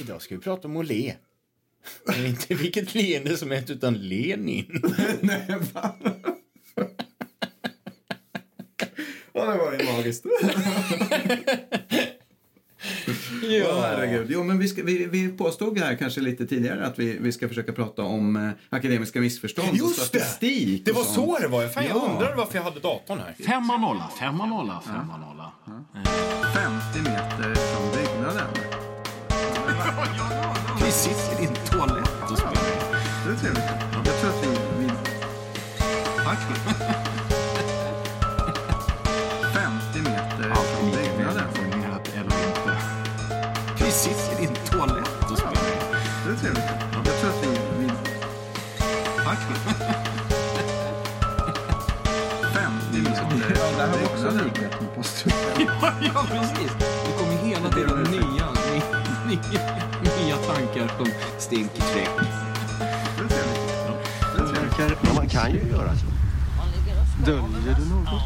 Idag ska vi prata om att le. Men inte vilket leende som helst, utan Lenin. Nej, va? Ja, det var ju magiskt. Ja, herregud. Jo, men vi, ska, vi, vi påstod här kanske lite tidigare att vi, vi ska försöka prata om eh, akademiska missförstånd och Just det! statistik. Det och var sånt. så det var. Fan, jag Ja. undrade varför jag hade datorn här. Femma nolla, femma nolla, femma nolla. 50 meter från byggnaden. Vi sitter i din toalett och spelar. Det är trevligt. Jag tror att vi... vi... Tack. 50 meter från byggnaden. Vi sitter i din toalett och spelar. Det är trevligt. Jag tror att vi... vi... Tack. 50 meter från byggnaden. Ja, precis. Det kommer hela tiden nya, nya, nya tankar som stinker. Det. Det. Ja, man kan ju göra så. Döljer du något?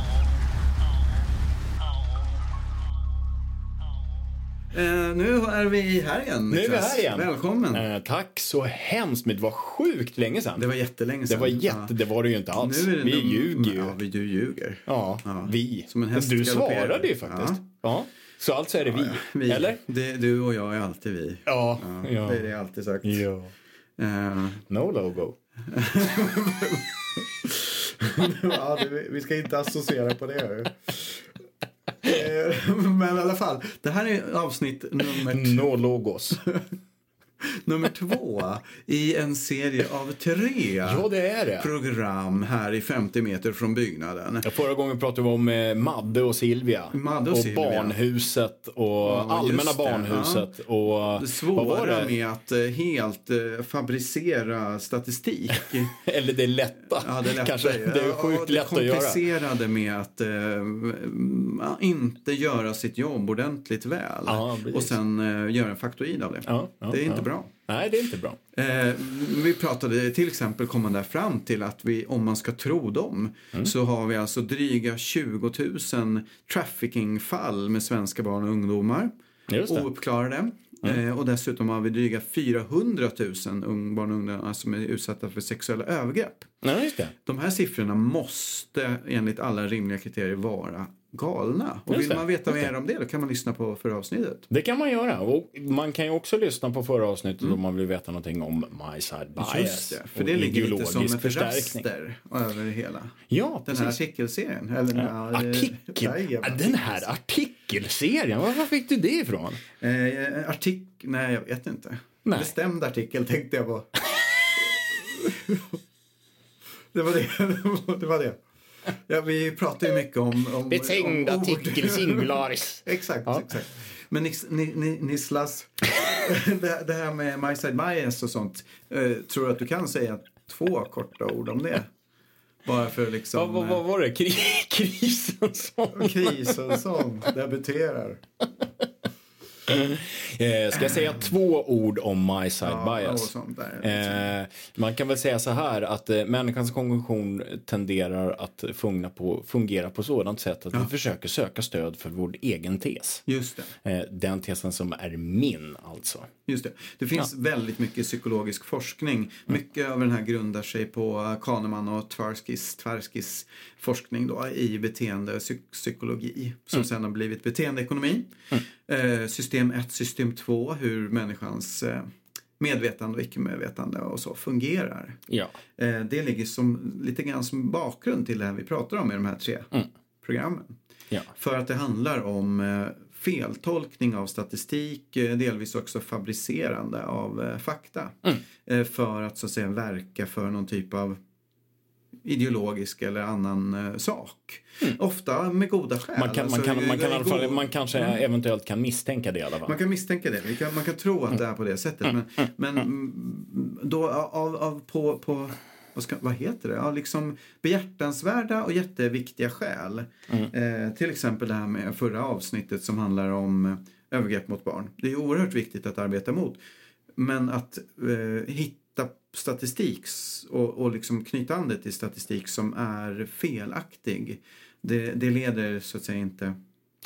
Eh, nu är vi här igen, Nu är vi här igen. Välkommen. Eh, tack så hemskt mycket. Det var sjukt länge sedan. Det var jättelänge Det sedan. var jätte... Ja. Det var det ju inte alls. Nu är det vi num- ljuger ju. Ja, vi, du ljuger. Ja, Ja. vi. Som en häst du galopperar. svarade ju faktiskt. Ja. Så alltså är det vi. Vi. Eller? Det, du och jag är alltid vi. Ja. Ja, ja. Det är det jag alltid sagt. ja. Eh, No logo. ja, det, vi ska inte associera på det. Eh, Men i alla fall, det här är avsnitt nummer, No logos. nummer två i en serie av tre Ja, det är det. program här i 50 meter från byggnaden. Ja, Förra gången pratade vi om eh, Madde och Silvia. Madde och Silvia. Barnhuset och Ja, Allmänna det, Barnhuset. Och, Det svåra det? med att eh, helt eh, fabricera statistik. Eller det lätta. Ja, det är lätt. Kanske. Det är Ja, sjukt och det lätt att göra. komplicerade med att eh, ja, inte göra sitt jobb ordentligt väl. Ja, och sen eh, göra en faktoid av det. Ja, ja, det är inte ja. Bra. Nej, det är inte bra. Eh, vi pratade till exempel, kom man där fram till att vi, om man ska tro dem, Mm. så har vi alltså dryga 20 000 traffickingfall med svenska barn och ungdomar. Just det. Mm. Ouppklarade. Eh, och dessutom har vi dryga 400 000 ung, barn och ungdomar som är utsatta för sexuella övergrepp. Nej, just det. De här siffrorna måste enligt alla rimliga kriterier vara galna. Och Just vill det, man veta mer om det då kan man lyssna på förra avsnittet. Det kan man göra. Och man kan ju också lyssna på förra avsnittet Mm. om man vill veta någonting om My Side Bias. Just det, för det ligger lite som ideologisk ett förstärkning. raster över det hela. Ja, Den här artikelserien. Eller, ja, det- Artikel. Jajamän. Ja, Den här artikelserien, var fick du det ifrån? Eh, artik... Nej, jag vet inte. Nej. Bestämd artikel tänkte jag på. det var det. det var det. Ja, vi pratar ju mycket om... om ord. artikel singularis. exakt, Ja. exakt. Men Nis, ni, ni, Nislas, det, det här med My Side Bias och sånt. Eh, tror du att du kan säga två korta ord om det? Bara för liksom... Vad, vad, vad var det? Kri krisen som... eh, Krisen som debuterar. Eh, ska jag säga två ord om My Side Ja, Bias? Eh, man kan väl säga så här att eh, människans kognition tenderar att fungera på, fungera på sådant sätt att vi försöker söka stöd för vår egen tes. Just det. Eh, den tesen som är min alltså. Just det. Det finns väldigt mycket psykologisk forskning. Mycket av den här grundar sig på Kahneman och Tversky's, Tversky's forskning då, i beteendepsykologi som sen har blivit beteendeekonomi. Eh, system 1, system 2, hur människans eh, medvetande och icke-medvetande och så fungerar. Ja. Eh, det ligger som, lite grann som bakgrund till det här vi pratar om i de här tre programmen. Ja. För att det handlar om eh, feltolkning av statistik, eh, delvis också fabricerande av eh, fakta. Eh, för att så att säga verka för någon typ av ideologisk eller annan sak. Ofta med goda skäl. Man, kan, man, Alltså, kan, man, kan, fall, go- man kanske eventuellt kan misstänka det i alla fall. man kan misstänka det. Kan, man kan tro att det är på det sättet. Men, men mm, då av, av på, på vad, ska, vad heter det? Ja, liksom behjärtansvärda och jätteviktiga skäl. Eh, till exempel det här med förra avsnittet som handlar om eh, övergrepp mot barn. Det är oerhört viktigt att arbeta mot. Men att eh, hitta statistik och, och liksom knyta an det till statistik som är felaktig. Det, det leder så att säga inte,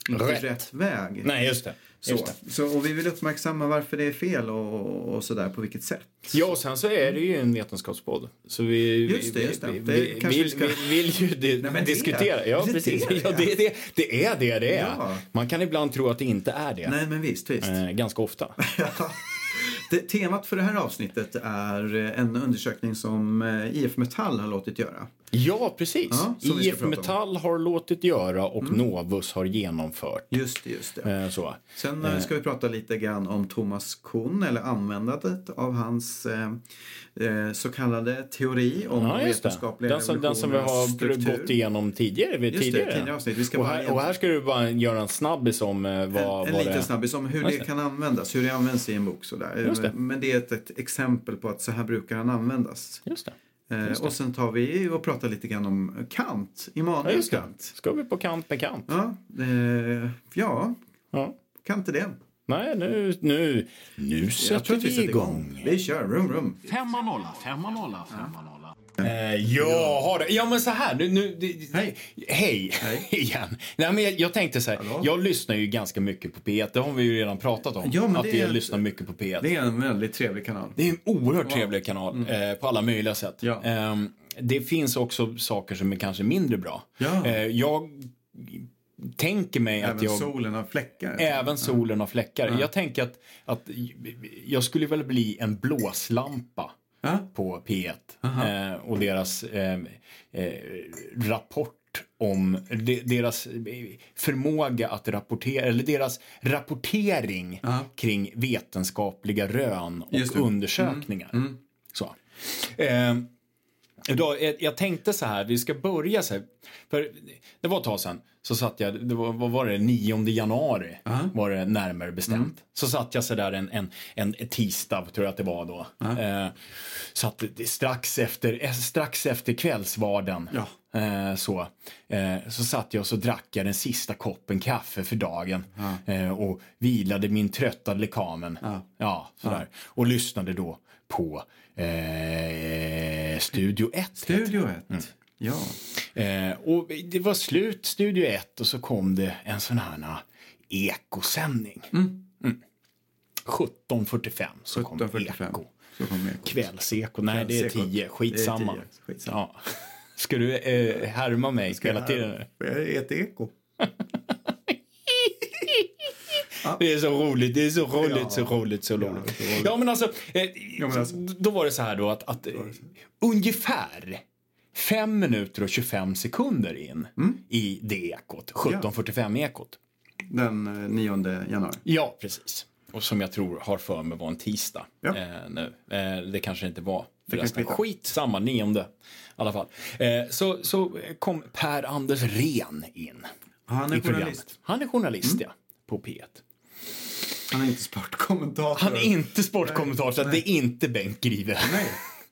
inte Rätt. rätt väg. Nej, just det. Så. Så, och vi vill uppmärksamma varför det är fel och, och sådär, på vilket sätt. Ja, och sen så är det ju en vetenskapspodd. Så vi, Just det, vi, just det. vi, vi, vi vill, ska- vi vill ju di- Nej, diskutera. Ja, det är precis. det, Ja, det, är det, det är det det är. Ja. Man kan ibland tro att det inte är det. Nej, men visst, visst. Eh, ganska ofta. Det, temat för det här avsnittet är eh, en undersökning som eh, IF Metall har låtit göra. Ja, precis. Ja, IF. Metall har låtit göra och Novus har genomfört. Just det, just det. Eh, så. Sen ska vi prata lite grann om Thomas Kuhn, eller användandet av hans eh, eh, så kallade teori om Ja, vetenskapliga Den som, den som vi har struktur. gått igenom tidigare. vid Just det, tidigare. tidigare avsnitt. Vi ska och, bara här, och här ska du bara göra en snabbis om eh, vad, en, en vad liten det snabbis om hur Just det kan användas, hur det används i en bok. Sådär. Just det. Men det är ett, ett exempel på att så här brukar han användas. Just det. Eh, Just och sen tar vi och pratar lite grann om Kant, Ja, Immanuel det. Kant. Ska vi på kant med kant? Ja, eh, ja, Ja. kan inte det. Nej, nu, nu, nu sätter vi vi sätter igång. Vi kör, rum rum. Femma nolla, femma nolla, femma nolla. Eh, ja, har det. ja, men så här. Nu, nu, det, Hej. Hej, Hej. igen. Nej, men jag, jag tänkte så här. Hallå? Jag lyssnar ju ganska mycket på P1. Det har vi ju redan pratat om. Ja, men att det är jag lyssnar mycket på P1. Det är en väldigt trevlig kanal. Det är en oerhört trevlig kanal eh, på alla möjliga sätt. Ja. Ehm, det finns också saker som är kanske mindre bra. Ja. Eh, jag tänker mig att Även jag... solen har fläckar. Även solen har fläckar. Jag tänker att, att jag skulle väl bli en blåslampa Ja. på P1 eh, och deras eh, eh, rapport om de, deras eh, förmåga att rapportera, eller deras rapportering Ja. kring vetenskapliga rön och det. Mm. undersökningar. Så. Eh, Idag, jag, jag tänkte så här, vi ska börja så här. För det var ett tag sedan, så satt jag, det var, vad var det, 9 januari var det närmare bestämt. Så satt jag så där en, en, en, tisdag, tror jag att det var då. Eh, satt strax efter, eh, strax efter kvällsvarden. Ja. Eh, så, eh, så satt jag och så drack jag den sista koppen kaffe för dagen. Eh, och vilade min tröttade lekamen. Ja. sådär. Och lyssnade då på eh, Studio 1. Studio 1. Mm. Ja. Eh, och det var slut Studio 1 och så kom det en sån här na, ekosändning. Mm. 17.45 så kom 17.45. eko. Så kommer Eko. Kvällseko. Nej, det är Kvällsekot. 10. Skitsamma. Det är 10. Skitsamma. Ja. Ska du eh, härma mig hela tiden? Jag är ett eko. Det är så roligt, det är så roligt, Ja. så roligt, så roligt. så roligt. Ja, men alltså, eh, men alltså- då var det så här då att, att eh, ungefär 5 minuter och 25 sekunder in Mm. i det ekot, 17.45-ekot. Den eh, 9 januari. Ja, precis. Och som jag tror har för mig var en tisdag. Ja. Eh, nu. Eh, det kanske inte var förresten. Skit samma, nionde. I alla fall. Eh, så, så kom Per-Anders Ren in. Han är i programmet. journalist. Mm. Han är journalist, ja. På P1. Han är inte sportkommentator. Han är inte sportkommentator, så det är inte Bengt Grive. Nej.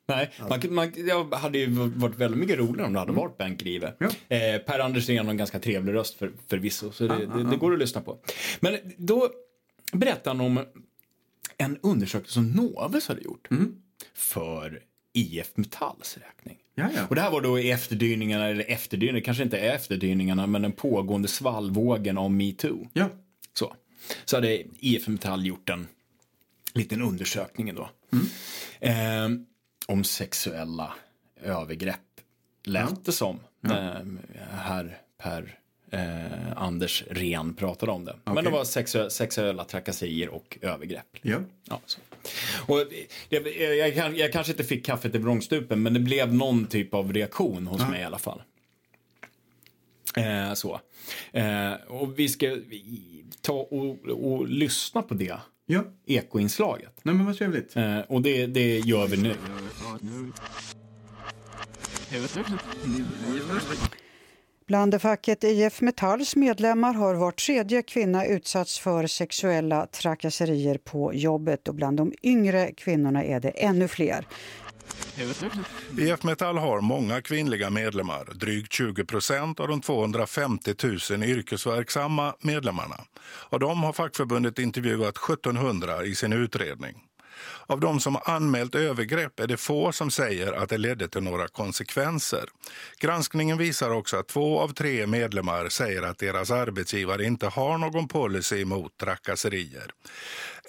Nej, man, man, jag hade ju varit väldigt mycket roligare om det hade varit Bengt Grive. Mm. Ja. Eh, per Andersén har en ganska trevlig röst för, förvisso, så det, det, det går att lyssna på. Men då berättar han om en undersökning som Novus hade gjort för IF Metalls räkning. Ja, ja. Och det här var då i efterdyningarna, eller efterdyningarna, kanske inte är efterdyningarna, men den pågående svallvågen av metoo. Ja. Så. så hade IF Metall gjort en liten undersökning då. Eh, om sexuella övergrepp, lät det som. Eh, här Per eh, Anders Ren pratade om det. Men det var sexu- sexuella trakasserier och övergrepp. Ja. Ja, så. Och det, jag, jag kanske inte fick kaffet i vrångstupen, men det blev någon typ av reaktion hos mig i alla fall. Eh, så. Eh, och vi ska ta och, och lyssna på det Ja. ekoinslaget. Nej, men vad trevligt. Eh, och det, det gör vi nu. Blandefacket IF Metalls medlemmar har var tredje kvinna utsatts för sexuella trakasserier på jobbet och bland de yngre kvinnorna är det ännu fler. IF Metall har många kvinnliga medlemmar, drygt 20 procent av de 250 000 yrkesverksamma medlemmarna. Av dem har fackförbundet intervjuat 1700 i sin utredning. Av de som har anmält övergrepp är det få som säger att det ledde till några konsekvenser. Granskningen visar också att två av tre medlemmar säger att deras arbetsgivare inte har någon policy mot trakasserier.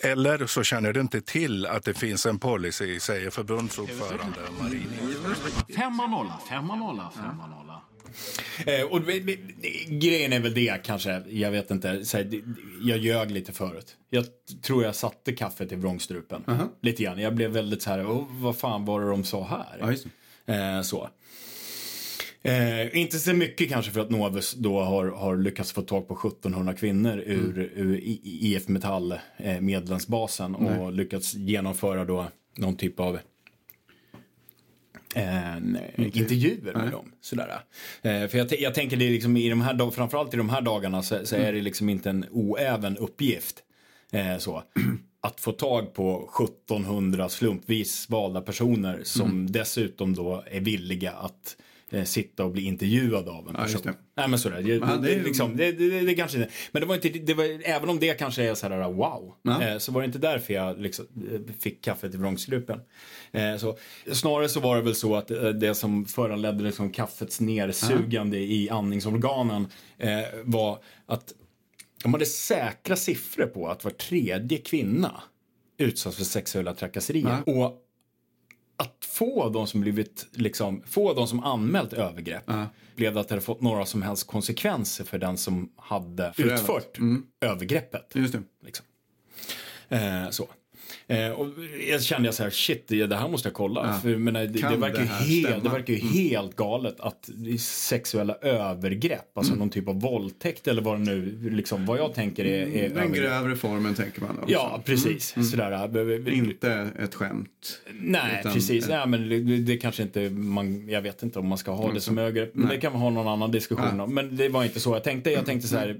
Eller så känner de inte till att det finns en policy, säger förbundsordförande Marie Femma nolla, femma nolla, femma nolla. Eh, och grejen är väl det kanske, jag vet inte, här, jag ljög lite förut. Jag tror jag satte kaffet i vrångstrupen. Lite grann. Jag blev väldigt så här, oh, vad fan var det de sa här? Eh, så. Eh, inte så mycket kanske för att Novus då har, har lyckats få tag på 1700 kvinnor ur, ur I- I- IF Metall eh, medlemsbasen och lyckats genomföra då någon typ av eh, intervjuer med dem. Sådär. Eh, för jag, jag tänker det är liksom i de här, framförallt i de här dagarna så, så är det liksom inte en oäven uppgift. Eh, så. Att få tag på 1700 slumpvis valda personer som dessutom då är villiga att eh, sitta och bli intervjuad av en Ja, person. det. Nej men sådär. Det, Men det det, liksom, det, det, det kanske inte, men det var inte, det var, även om det kanske är sådär wow. Ja. Eh, så var det inte därför jag liksom, eh, fick kaffet i vrångstrupen. Eh, så, snarare så var det väl så att eh, det som föranledde liksom kaffets nersugande i andningsorganen eh, var att de hade säkra siffror på att var tredje kvinna utsatts för sexuella trakasserier. Och att få de som blivit, liksom, få de som anmält övergrepp blev det att det hade fått några som helst konsekvenser för den som hade utfört övergreppet. Just det. Liksom. Eh, så. Eh, och jag kände jag så här, shit, det det här måste jag kolla. För, jag menar, det, det, verkar det helt? Mm. det verkar ju helt galet att sexuella övergrepp, alltså någon typ av våldtäkt eller vad nu, liksom, vad jag tänker är, är Mm. Den övergrepp. grövre formen tänker man också. Ja, precis. Sådär. Inte ett skämt. Nej, precis. ett- Nej, men det, det kanske inte, man, jag vet inte om man ska ha det som övergrepp. Men det kan man ha någon annan diskussion om. Men det var inte så jag tänkte. Jag tänkte så här,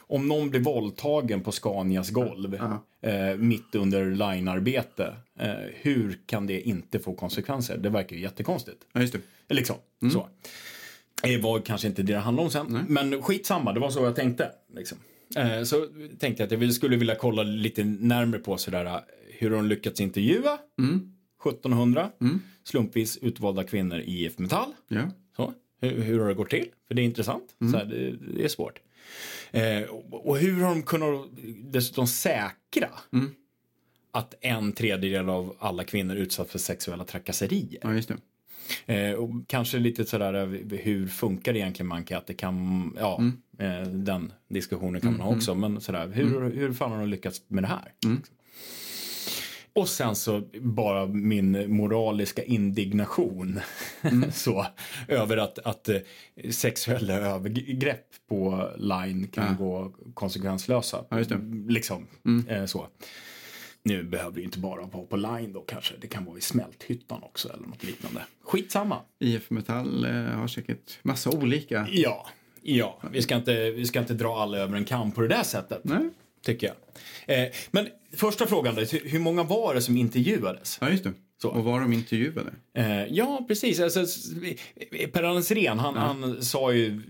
om någon blir våldtagen på Scanias golv eh, mitt under linearbete, eh, hur kan det inte få konsekvenser? Det verkar ju jättekonstigt. Ja, just det. Liksom, så. Det var kanske inte det det handlade om sen. Men skitsamma, det var så jag tänkte. Liksom. Eh, så tänkte jag att jag skulle vilja kolla lite närmare på sådär, eh, hur de lyckats intervjua 1700 slumpvis utvalda kvinnor i IF Metall. Ja. Så. Hur, hur har det gått till? För det är intressant. Så här, det, det är svårt. Eh, och, hur har de kunnat dessutom säkra att en tredjedel av alla kvinnor utsatts för sexuella trakasserier? ja, just det. Eh, och kanske lite sådär eh, hur funkar det egentligen med enkäter? Kan, ja, eh, den diskussionen kan man ha också. Men sådär, hur, hur fan har de lyckats med det här? Och sen så bara min moraliska indignation så, över att, att eh, sexuella övergrepp på line kan gå konsekvenslösa. Ja, det. Liksom, eh, så. Nu behöver det inte bara vara på line då kanske. Det kan vara i smälthyttan också eller något liknande. Skitsamma. IF Metall eh, har säkert massa olika. Ja, ja. Vi ska inte, vi ska inte dra alla över en kam på det där sättet. Nej. Tycker jag. Eh, men första frågan då. Hur hur många var det som intervjuades? Ja, just det. Så. Och var de intervjuade? Eh, ja, precis. Alltså, per Alensren, han, han sa ju,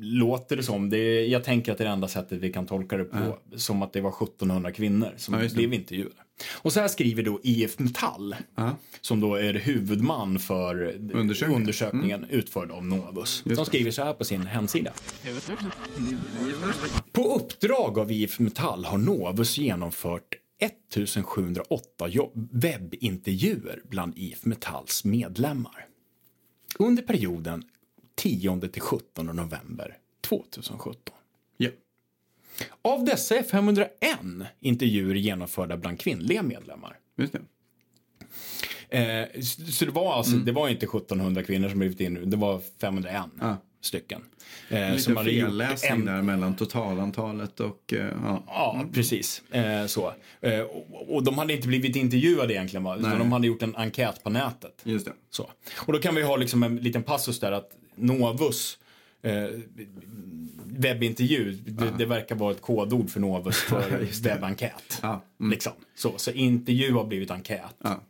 låter det som, det, jag tänker att det är det enda sättet vi kan tolka det på, som att det var 1700 kvinnor som Ja, blev intervjuade. Och så här skriver då IF Metall, Ja. som då är huvudman för Undersökningen. undersökningen utförd av Novus. De skriver så här på sin hemsida. På uppdrag av IF Metall har Novus genomfört 1708 jobb- webbintervjuer bland IF Metalls medlemmar. Under perioden 10 till 17 november 2017. Ja. Av dessa är 501 intervjuer genomförda bland kvinnliga medlemmar. Just det. Eh, så det var alltså, det var inte 1700 kvinnor som blivit in, det var 501 Ja. Stycken. Eh, En som felläsning en- där mellan totalantalet och... eh, ja. Ja, precis. Eh, så. Eh, och, och de hade inte blivit intervjuade egentligen, va? utan de hade gjort en enkät på nätet. Just det. Så. Och då kan vi ha liksom en liten passus där att Novus eh, webbintervju, det, det verkar vara ett kodord för Novus för webbenkät. Ja, Liksom. Så, så intervju har blivit enkät. Ja.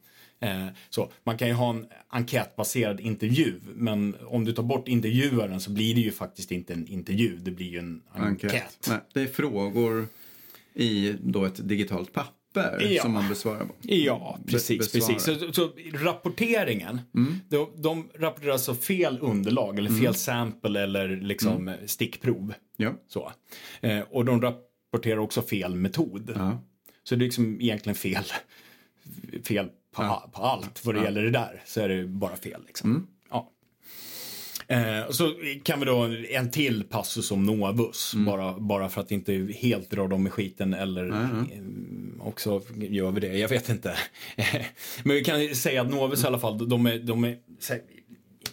Eh, så, man kan ju ha en enkätbaserad intervju, men om du tar bort intervjuaren så blir det ju faktiskt inte en intervju, det blir ju en enkät. Enkät. Nej, det är frågor i då ett digitalt papper. Ja. som man besvarar. Ja, precis. besvara. precis. Så, så rapporteringen, de, de rapporterar alltså fel underlag eller fel sample eller liksom stickprov. Ja. Så. Eh, och de rapporterar också fel metod. Ja. Så det är liksom egentligen fel, fel på, på allt vad det gäller det där. Så är det bara fel. Liksom. Ja. Eh, och så kan vi då en till passus om Novus. Bara, bara för att inte helt dra dem i skiten. Eller eh, också gör vi det. Jag vet inte. Men vi kan säga att Novus i alla fall, de är, de är här,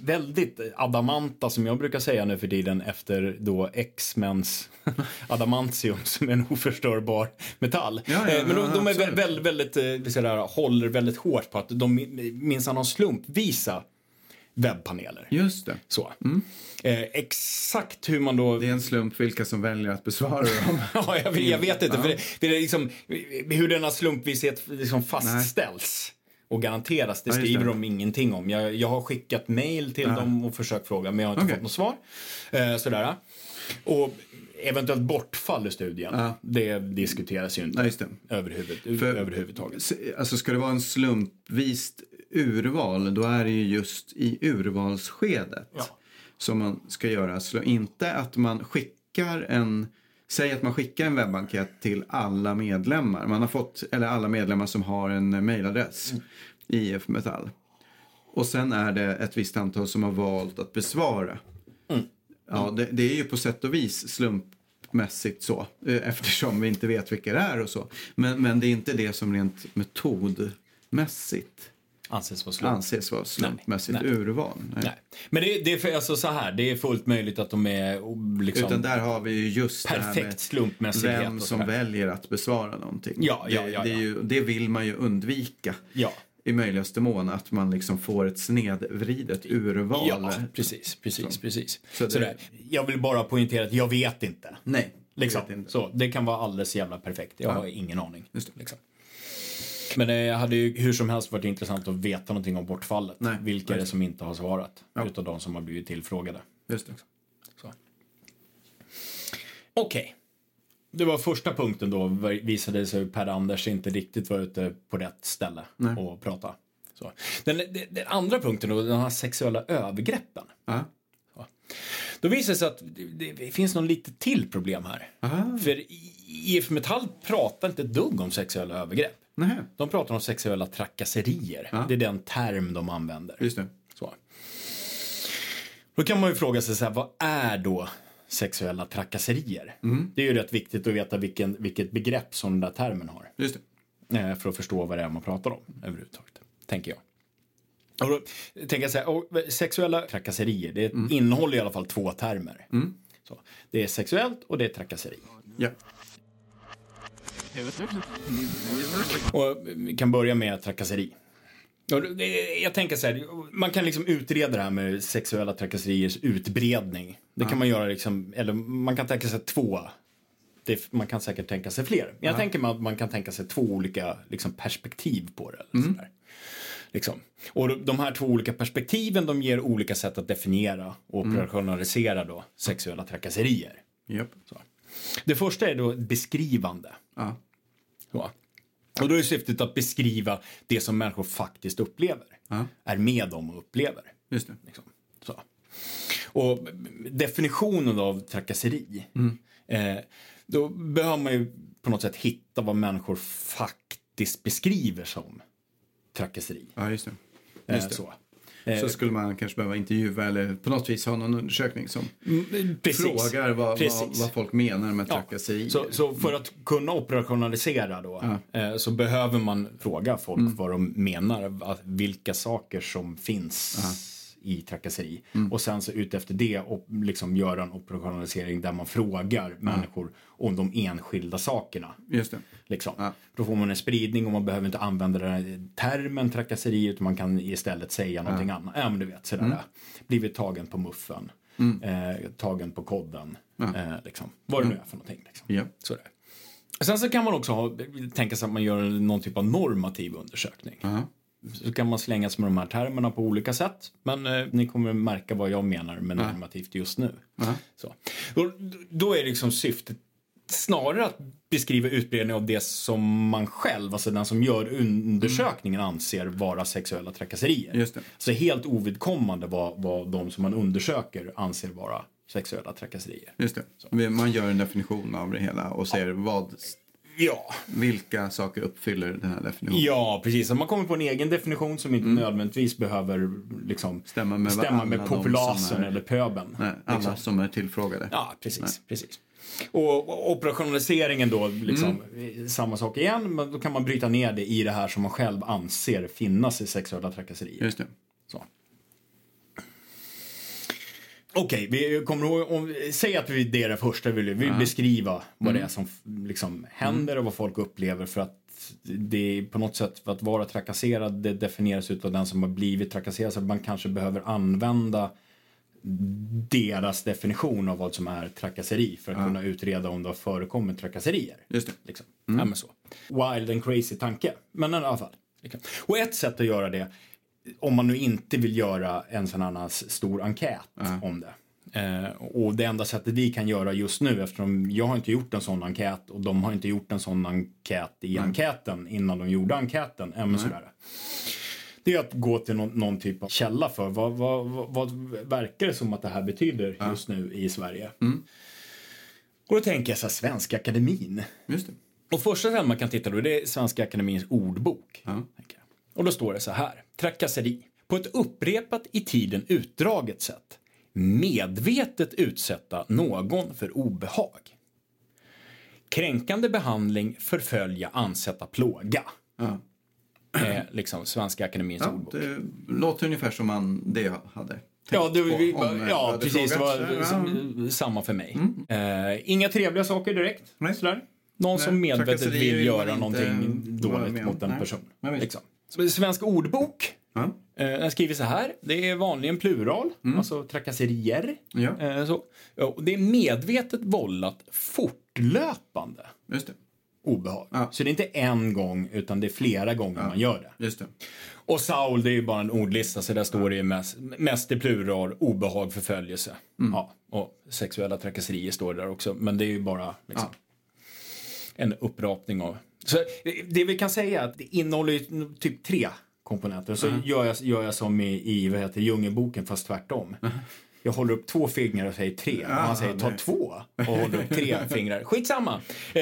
väldigt adamanta som jag brukar säga nu för tiden efter då X-Mens adamantium som är en oförstörbar metall. Ja, ja, Eh, Men de, de är absolut. väldigt, väldigt, eh, sådär, håller väldigt hårt på att de minsann har slumpvisa webbpaneler. Just det. Så. Eh, exakt hur man då... Det är en slump vilka som väljer att besvara dem. Ja, jag, vet- jag vet inte. För det, för det är liksom, hur denna slumpvishet liksom fastställs och garanteras, det Ja, skriver det. de ingenting om. Jag, jag har skickat mail till Ja. dem och försökt fråga, men jag har inte Okej. fått något svar. Eh, sådär. Och eventuellt bortfall i studien, Ja. det diskuteras ju inte Ja, överhuvud, För- överhuvudtaget. Alltså ska det vara en slumpvist urval, då är det ju just i urvalsskedet Ja. som man ska göra. Så inte att man skickar en Säg att man skickar en webbenkät till alla medlemmar. Man har fått, eller alla medlemmar som har en mailadress i IF Metall. Och sen är det ett visst antal som har valt att besvara. Ja, det, det är ju på sätt och vis slumpmässigt så. eh, Eftersom vi inte vet vilka det är och så. Men, men det är inte det som rent metodmässigt Anses vara slump. anses vara slumpmässigt Nej, nej. urval. Nej. Nej. Men det, det är för, alltså så här, det är fullt möjligt att de är oh, liksom Utan där har vi ju just det perfekt slumpmässighet. vem som väljer att besvara någonting. Ja, ja, det, ja, det, ja. ju, det vill man ju undvika Ja. i möjligaste mån. Att man liksom får ett snedvridet urval. Ja, precis, precis, precis. Så det- Sådär. Jag vill bara poängtera att jag vet inte. Nej, Liksom. inte. Så, det kan vara alldeles jävla perfekt. Jag har ingen aning. Just det. Liksom. Men det hade ju hur som helst varit intressant att veta någonting om bortfallet. Nej, Vilka är det som inte har svarat? Ja. Utav de som har blivit tillfrågade. Just det. Så. Okej. Det var första punkten då. Visade sig Per Anders inte riktigt vara ute på rätt ställe Nej. och prata. Så. Den, den, den andra punkten då, de här sexuella övergreppen. Ja. Då visar det sig att det, det finns någon lite till problem här. Aha. För IF Metall pratar inte ett dugg om sexuella övergrepp. Nej, De pratar om sexuella trakasserier. Ja. Det är den term de använder. just det. Så. Då kan man ju fråga sig så här, vad är då sexuella trakasserier? Mm. Det är ju rätt viktigt att veta vilken, vilket begrepp som den där termen har. Just det. eh, För att förstå vad det är man pratar om överhuvudtaget. Tänker jag. Och då tänker jag så här, och sexuella trakasserier, det Mm. innehåller i alla fall två termer. Så, det är sexuellt och det är trakasseri. Ja. Och vi kan börja med trakasseri. Jag tänker så här, man kan liksom utreda det här med sexuella trakasseriers utbredning. Det kan man göra liksom, eller man kan tänka sig två. Det, man kan säkert tänka sig fler. Men jag tänker mig att man kan tänka sig två olika liksom, perspektiv på det. Eller sådär. Liksom. Och de- här två olika perspektiven de ger olika sätt att definiera och operationalisera då sexuella trakasserier. Så. Det första är då beskrivande. Ja. Så. Och då är syftet att beskriva det som människor faktiskt upplever. Ja. Är med om och upplever. Just det. Liksom. Så. Och definitionen av trakasseri. Eh, då behöver man ju på något sätt hitta vad människor faktiskt beskriver som trakasseri. Ja, just det. Eh, Just det. så. Så skulle man kanske behöva intervjua eller på något vis ha någon undersökning som Mm, Precis. frågar vad, vad, Precis. vad folk menar med Ja, trakasserier. Så, så för att kunna operationalisera då eh, så behöver man fråga folk Mm. vad de menar, vilka saker som finns i trakasseri. Mm. Och sen så utefter det och liksom göra en operationalisering där man frågar människor om de enskilda sakerna. Just det. Liksom. Ja. Då får man en spridning och man behöver inte använda den här termen trakasseri utan man kan istället säga någonting annat. Ja men du vet sådär. Mm. Blivit tagen på muffen. Eh, tagen på kodden. Eh, liksom. Vad det nu är för någonting. Liksom. Ja. Sådär. Sen så kan man också ha, tänka sig att man gör någon typ av normativ undersökning. Ja. Så kan man slängas med de här termerna på olika sätt. Men eh, ni kommer märka vad jag menar med normativt just nu. Ja. Så. Då, då är liksom syftet snarare att beskriva utbredning av det som man själv, alltså den som gör undersökningen, anser vara sexuella trakasserier. Just det. Så helt ovidkommande vad, vad de som man undersöker anser vara sexuella trakasserier. Just det. Man gör en definition av det hela och ser vad, Ja, vilka saker uppfyller den här definitionen. ja precis. Om man kommer på en egen definition som inte nödvändigtvis behöver liksom, Stämma med stämma med populasen är- eller pöbeln. Nej, alla liksom. som är tillfrågade. Ja, precis. precis. Och operationaliseringen då, liksom, samma sak igen, men då kan man bryta ner det i det här som man själv anser finnas i sexuella trakasserier. Just det. Så. Okej, vi kommer ihåg, om, säg att vi, det är det första vi vill, vi vill beskriva vad det är som liksom, händer och vad folk upplever för att det är på något sätt för att vara trakasserad det definieras av den som har blivit trakasserad så man kanske behöver använda deras definition av vad som är trakasseri för att kunna utreda om det har förekommit trakasserier. Just det. Liksom. Ja, men så. Wild and crazy tanke. Men i alla fall. Och ett sätt att göra det, om man nu inte vill göra en sån här stor enkät om det. Eh, och det enda sättet vi kan göra just nu, eftersom jag har inte gjort en sån enkät och de har inte gjort en sån enkät i enkäten innan de gjorde enkäten. Men sådär. Det är att gå till någon, någon typ av källa för vad, vad, vad, vad verkar det som att det här betyder just nu i Sverige. Och då tänker jag så här, Svenska Akademin. Just det. Och första stället man kan titta då det är Svenska Akademins ordbok. jag. Och då står det så här. Trakasseri. På ett upprepat i tiden utdraget sätt. Medvetet utsätta någon för obehag. Kränkande behandling, förfölja, ansätta, plåga. Ja. Är liksom Svenska Akademins Ja, ordbok. det låter ungefär som man, det jag hade Ja, det, vi, om, eh, ja hade precis. Det var som- samma för mig. Eh, inga trevliga saker direkt. Nej. Sådär. Någon som Nej, medvetet trakasserier vill göra någonting dåligt mot en Nej. person. Liksom. Svensk ordbok. Ja. Eh, den skriver så här. Det är vanligen plural, alltså trakasserier. Ja. Eh, så. Ja, och det är medvetet vållat fortlöpande Just det. obehag. Ja. Så det är inte en gång, utan det är flera gånger man gör det. Just det. Och Saul, det är ju bara en ordlista, så där står det mest, mest i plural, obehag, förföljelse. Ja, och sexuella trakasserier står det där också, men det är ju bara liksom, en upprapning av... Så det, vi kan säga är att det innehåller typ tre komponenter. Så gör, jag, gör jag som i, i vad heter, Djungelboken, fast tvärtom. Jag håller upp två fingrar och säger tre. och han säger ta nej. två och håller upp tre fingrar. Skitsamma. Eh,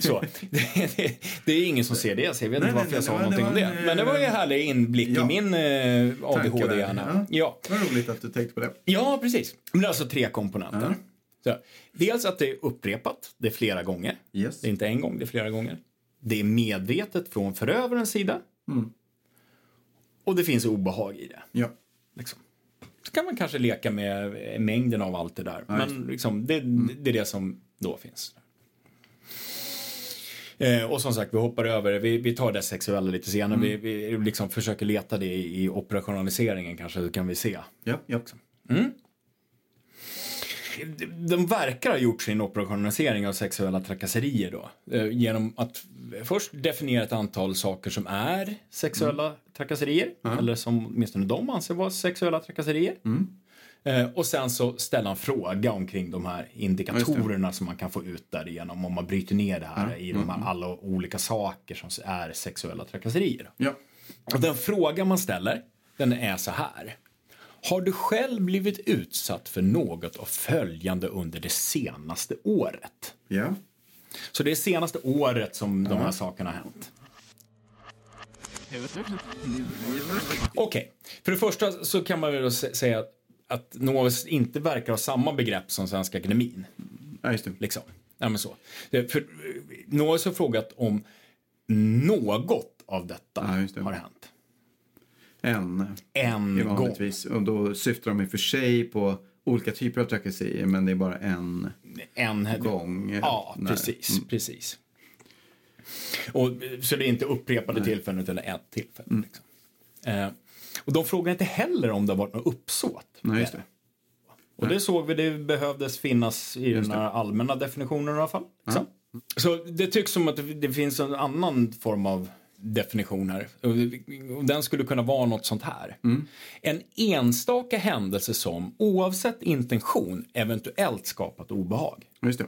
så. Det, det, det är ingen som ser det, så jag vet Nej, inte varför nej, jag sa var- någonting det om var det. en, Men det var ju en härlig inblick i ja. min eh. ADHD-hjärna. Ja. Vad roligt att du tänkte på det. Ja, precis. Men det är alltså tre komponenter. Så, dels att det är upprepat, det är flera gånger. Yes. Det är inte en gång, det är flera gånger. Det är medvetet från förövarens sida. Och det finns obehag i det. Ja. Liksom. Så kan man kanske leka med eh, mängden av allt det där. Ja, Men liksom, det, det är det som då finns. Eh, och som sagt, vi hoppar över, vi, vi tar det sexuella lite senare. Vi, vi liksom försöker leta det i, i operationaliseringen kanske, så kan vi se. Ja, ja. De verkar ha gjort sin operationalisering av sexuella trakasserier då. Eh, genom att först definiera ett antal saker som är sexuella trakasserier. Eller som åtminstone de anser vara sexuella trakasserier. Eh, och sen så ställa en fråga omkring de här indikatorerna som man kan få ut därigenom om man bryter ner det här i de här alla olika saker som är sexuella trakasserier. ja. Och den fråga man ställer, den är så här. Har du själv blivit utsatt för något av följande under det senaste året? ja. Så det är senaste året som de här sakerna har hänt. Okej, för det första så kan man väl sä- säga att, Novus inte verkar ha samma begrepp som Svenska Akademin. ja, just det. Liksom. Ja, men så. För eh, Novus har frågat om något av detta Ja, har hänt. En. En är gång. vanligtvis. Och då syftar de i och för sig på olika typer av trakasserier men det är bara en En gång. Ja, Nej. precis. precis. Och, så det är inte upprepade tillfällen utan ett tillfälle. Mm. Liksom. Eh, och de frågar inte heller om det har varit något uppsåt. Nej, just det. Och det såg vi, det behövdes finnas i den här allmänna definitionen i alla fall. Liksom. Så det tycks som att det finns en annan form av definition här. Och och den skulle kunna vara något sånt här. En enstaka händelse som oavsett intention eventuellt skapat obehag. Just det.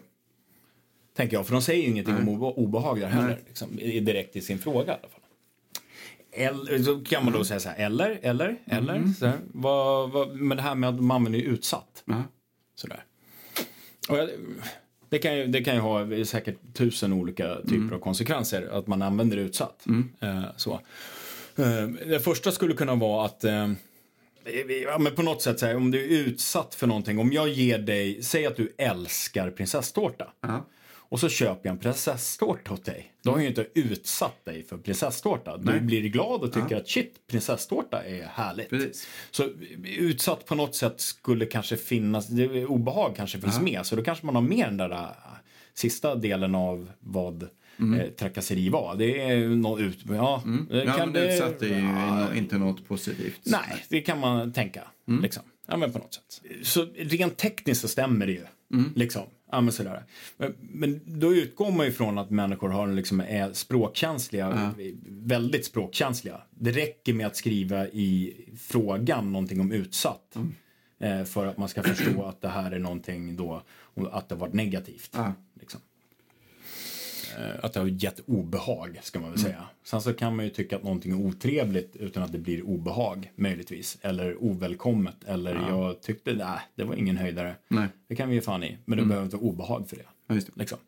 Tänker jag, för de säger ju ingenting om obe- obehag där heller. Liksom, direkt i sin fråga i alla fall. Eller, så kan man då säga så här, eller, eller, eller. Så här, vad, vad, men det här med att man använder utsatt. Ja. Sådär. Och jag, det, kan ju, det kan ju ha säkert tusen olika typer av konsekvenser att man använder utsatt. Eh, så. Eh, det första skulle kunna vara att eh, ja, men på något sätt här, om du är utsatt för någonting. Om jag ger dig, säg att du älskar prinsesstårta. Ja. Och så köper jag en prinsesstårta åt dig. Då har jag ju inte utsatt dig för prinsesstårta. Du Nej. blir glad och tycker att shit, prinsesstårta är härligt. Precis. Så utsatt på något sätt skulle kanske finnas, obehag kanske finns med. Så då kanske man har med den där äh, sista delen av vad eh, trakasseri var. Det är något ut, ja. det Ja, kan men det- utsatt är ju ja, inte något positivt. Nej, det kan man tänka. Liksom. Ja, men på något sätt. Så rent tekniskt så stämmer det ju. Liksom. Ja, men, sådär. Men, men då utgår man ju från att människor har, liksom, är språkkänsliga, väldigt språkkänsliga. Det räcker med att skriva i frågan någonting om utsatt. Eh, för att man ska förstå att det här är någonting då, att det har varit negativt. Ja. Liksom. Eh, Att det har gett obehag, ska man väl Mm. säga. Sen så kan man ju tycka att någonting är otrevligt utan att det blir obehag, möjligtvis. Eller ovälkommet. Eller jag tyckte, nej, det var ingen höjdare. Nej. Det kan vi ge fan i. Men det behöver inte vara obehag för det. Ja, det. Liksom.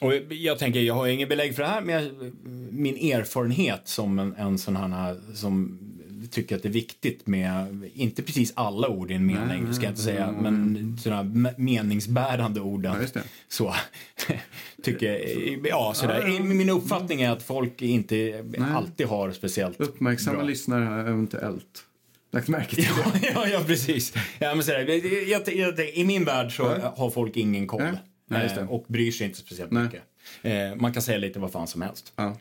Och jag tänker, jag har inget belägg för det här, men jag, min erfarenhet som en, en sån här som tycker att det är viktigt med, inte precis alla ord i en mening, ska jag inte säga, men sådana här meningsbärande orden. Ja. Så, tycker ja, sådär. Min uppfattning är att folk inte alltid har speciellt Uppmärksamma bra. lyssnare har eventuellt lagt märke till det. ja, ja, precis. Ja, men sådär, jag, jag, jag, I min värld så har folk ingen koll. Nej. Nej, eh, och bryr sig inte speciellt Nej. mycket. Eh, man kan säga lite vad fan som helst. Ja.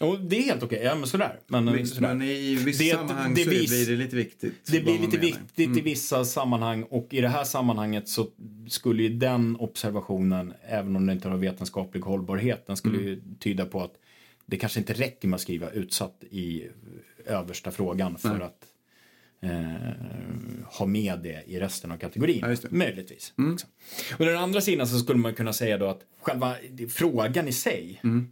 Och det är helt okej. Ja, men sådär. Men, Visst, sådär. men i vissa Det- sammanhang det så vis- blir det lite viktigt. Det blir lite menar. Mm. viktigt i vissa sammanhang och i det här sammanhanget så skulle ju den observationen, även om det inte har vetenskaplig hållbarhet, den skulle Mm. ju tyda på att det kanske inte räcker med att skriva utsatt i översta frågan för Nej. att eh, ha med det i resten av kategorin. Ja, det. Möjligtvis. Liksom. Och den andra sidan så skulle man kunna säga då att själva frågan i sig Mm.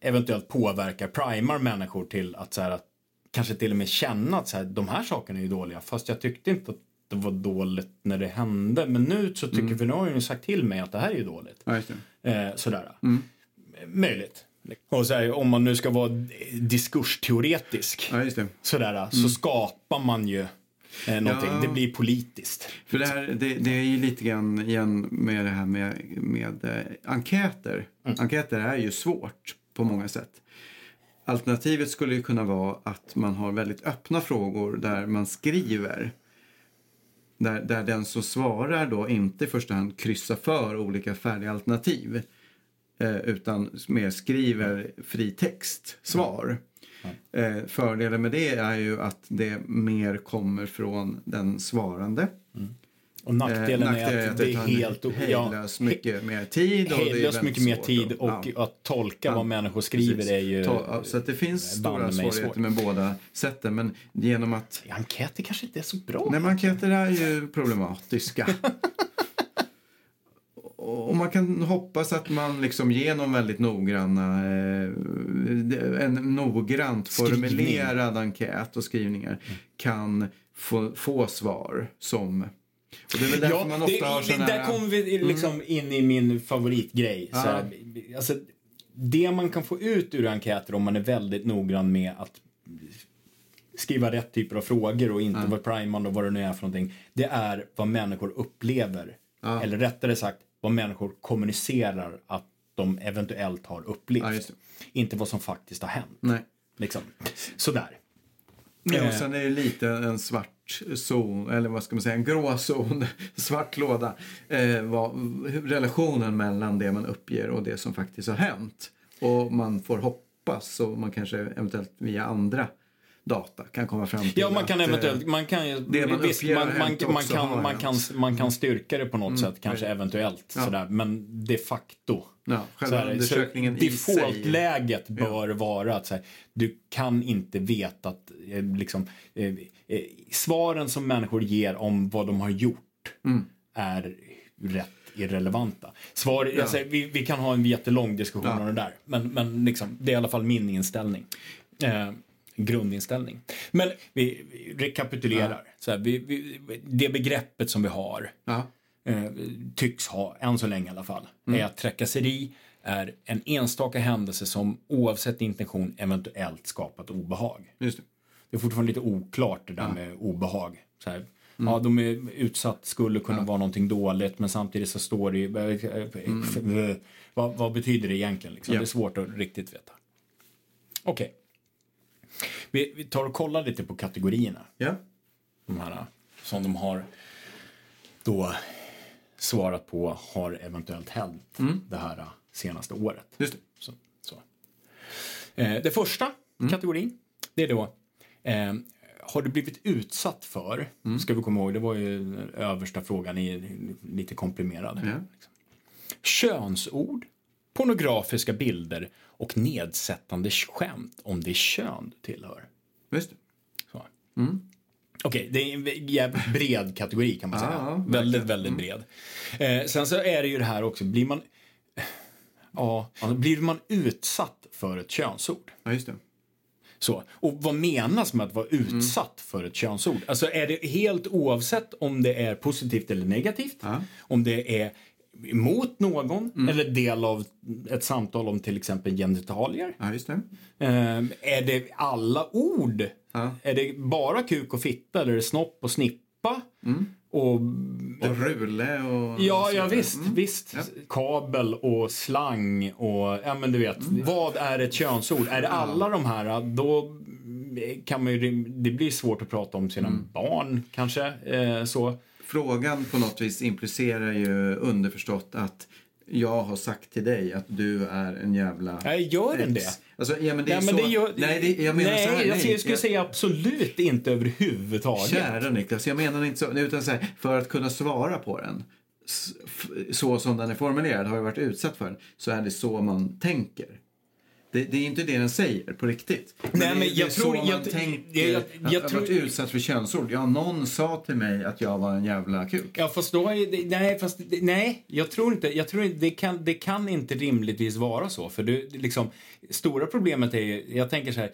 Eventuellt påverkar, primar människor till att så här, att kanske till och med känna att så här, de här sakerna är ju dåliga. Fast jag tyckte inte att det var dåligt när det hände. Men nu så tycker, för nu har ju sagt till mig att det här är ju dåligt. Eh, sådär. Möjligt. Och så här, om man nu ska vara diskursteoretisk, Ja, sådär, så skapar man ju eh, någonting. Ja. Det blir politiskt. För det, här, det, det är ju lite grann igen med det här med, med eh, enkäter. Enkäter är ju svårt på många sätt. Alternativet skulle ju kunna vara att man har väldigt öppna frågor där man skriver. Där, där den som svarar då inte i första hand kryssar för olika färdiga alternativ. Eh, utan mer skriver fri text, svar. Eh, fördelen med det är ju att det mer kommer från den svarande. Och nackdelen Eh, är att det är helt... hejdlöst mycket mer tid. Och Hejdlöst mycket mer tid att- och ja, att tolka Ja, vad människor skriver precis. är ju... Ja, så att det finns banne stora svårigheter svårt. med båda sätten. Men genom att... Enkäter kanske inte är så bra. Nej, men enkäter är ju problematiska. Och man kan hoppas att man liksom genom väldigt noggranna, eh, en noggrant Skrivning. formulerad enkät och skrivningar kan få, få svar som... Och det är väl därför man ofta det, har såna där. Mm. kommer vi liksom in i min favoritgrej. Så här, alltså, det man kan få ut ur enkäter om man är väldigt noggrann med att skriva rätt typer av frågor och inte vara primande och vad det nu är för någonting. Det är vad människor upplever. Eller rättare sagt, vad människor kommunicerar att de eventuellt har upplevt. Ja, inte vad som faktiskt har hänt. Nej. Liksom. Sådär. Ja, och Eh. sen är det lite en svart zon, eller vad ska man säga, en grå zon, svart låda. Eh, vad, relationen mellan det man uppger och det som faktiskt har hänt. Och man får hoppas och man kanske eventuellt via andra data kan komma fram till Ja, man kan att, eh, eventuellt, man kan det man visst, man, man, man, kan, man, kan, hänt. man kan styrka det på något sätt, kanske precis. eventuellt, Ja. sådär. men de facto. Ja, själva så här, undersökningen så i. Defaultläget bör vara att så här, du kan inte veta att eh, liksom, eh, svaren som människor ger om vad de har gjort Mm. är rätt irrelevanta. Svar, ja. alltså, vi, vi kan ha en jättelång diskussion ja. om det där, men, men liksom, det är i alla fall min inställning. Eh, grundinställning. Men vi, vi rekapitulerar. Ja. Så här, vi, vi, det begreppet som vi har ja. eh, tycks ha, än så länge i alla fall, mm. är att trakasseri är en enstaka händelse som oavsett intention eventuellt skapat obehag. Just det. Det är fortfarande lite oklart det där ja. med obehag. Så här, Mm. Ja, de är utsatt, skulle kunna ja. vara någonting dåligt men samtidigt så står det mm. vad, vad, betyder det egentligen? Liksom? Ja. Det är svårt att riktigt veta. Okej. Okay. Vi, vi, tar och kollar lite på kategorierna. Ja. De här som de har då svarat på har eventuellt hänt mm. det här senaste året. Just det. Så, så. Eh, det första mm. kategorin, det är då eh, har du blivit utsatt för, mm. ska vi komma ihåg, det var ju översta frågan i lite komprimerad. Ja. Liksom. Könsord, pornografiska bilder och nedsättande skämt om det kön du tillhör. Det. Mm. Okej, det är en jävligt bred kategori kan man säga. Ja, väldigt, väldigt mm. bred. Eh, sen så är det ju det här också, blir man, ja, blir man utsatt för ett könsord? Ja, just det. Så. Och vad menas med att vara utsatt mm. för ett könsord? Alltså är det helt oavsett om det är positivt eller negativt? Ja. Om det är mot någon mm. eller del av ett samtal om till exempel genitalier. Ja, just det. Eh, är det alla ord? Ja. Är det bara kuk och fitta eller är det snopp och snippa? Mm. Och, och rule och... Ja, ja visst. Mm. visst. Ja. Kabel och slang och ja men du vet. Mm. Vad är ett könsord? Är det alla de här då kan man ju, det blir svårt att prata om sina mm. barn kanske. Eh, så. Frågan på något vis implicerar ju underförstått att jag har sagt till dig att du är en jävla... Nej, gör den det? Alltså, ja, men det är nej, så... men det gör... nej, det, jag menar nej, så här, nej, jag skulle jag... säga absolut inte överhuvudtaget. Kära Niklas, jag menar inte så. Utan så här, för att kunna svara på den så som den är formulerad, har jag varit utsatt för den, så är det så man tänker. Det, det, är inte det den säger på riktigt. Men Nej, det, men jag det tror... så jag, man tänker jag, jag, jag, att tror... varit utsatt för könsord. Ja, någon sa till mig att jag var en jävla kuk. Ja, fast då är Nej, fast... Nej, jag tror inte... Jag tror inte det, kan, det kan inte rimligtvis vara så. För du, liksom, stora problemet är. Jag tänker så här.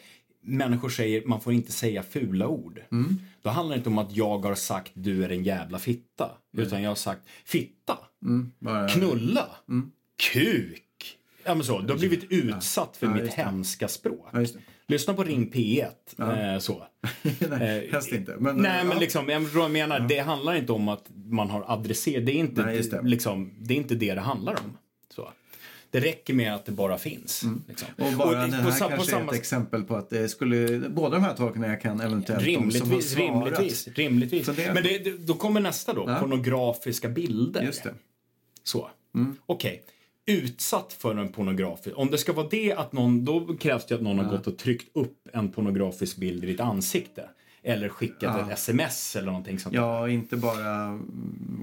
Människor säger man får inte säga fula ord. Mm. Då handlar det inte om att jag har sagt du är en jävla fitta. Mm. Utan jag har sagt fitta, mm. knulla, mm. kuk. Ja, men så. Du har blivit utsatt för ja, mitt hemska språk. Ja, Lyssna på Ring P1. Ja. Eh, så. nej, helst inte. Men, nej, men liksom, jag, menar, det handlar inte om att man har adresserat. Det är inte, nej, det. Liksom, det är inte det det handlar om. Så. Det räcker med att det bara finns. Mm. Liksom. Och bara och, det här på, kanske på samma... är ett exempel på att det skulle, båda de här tolkningarna kan eventuellt rimligtvis, rimligtvis, rimligtvis. Men det, då kommer nästa då, ja. pornografiska bilder. Just det. Så, mm. okej. Okay utsatt för en pornografisk... Om det ska vara det att någon, då krävs det att någon ja. har gått och tryckt upp en pornografisk bild i ditt ansikte. Eller skickat ja. ett sms eller någonting sånt. Ja, inte bara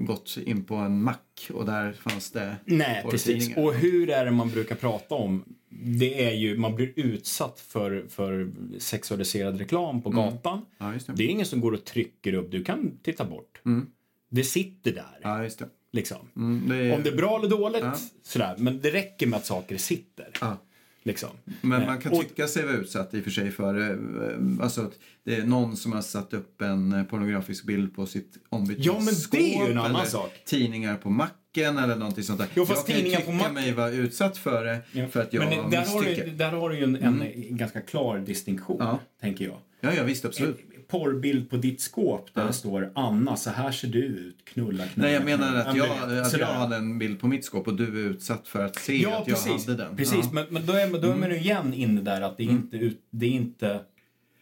gått in på en mack och där fanns det Nej, precis. Och hur är det man brukar prata om? Det är ju, man blir utsatt för, för sexualiserad reklam på mm. gatan. Ja, det. det. är ingen som går och trycker upp, du kan titta bort. Mm. Det sitter där. Ja. Liksom. Mm, det är... Om det är bra eller dåligt, ja. sådär. men det räcker med att saker sitter. Ja. Liksom. Men man kan tycka sig vara utsatt i och för sig för eh, alltså att det är någon som har satt upp en eh, pornografisk bild på sitt ombytesskåp. Ja, men det är ju en annan sak. tidningar på macken eller någonting sånt där. Jo, fast jag kan ju tycka mig vara utsatt för det ja. för att jag men där har, du, där har du ju en, en mm. ganska klar distinktion, ja. tänker jag. Ja, ja visst, absolut porrbild på ditt skåp där ja. det står Anna, så här ser du ut, knulla, knulla. Nej, jag menar att jag, att jag hade en bild på mitt skåp och du är utsatt för att se ja, att jag precis. hade den. Precis, ja. men, men då är, då är man ju igen inne där att det är, mm. inte, det är inte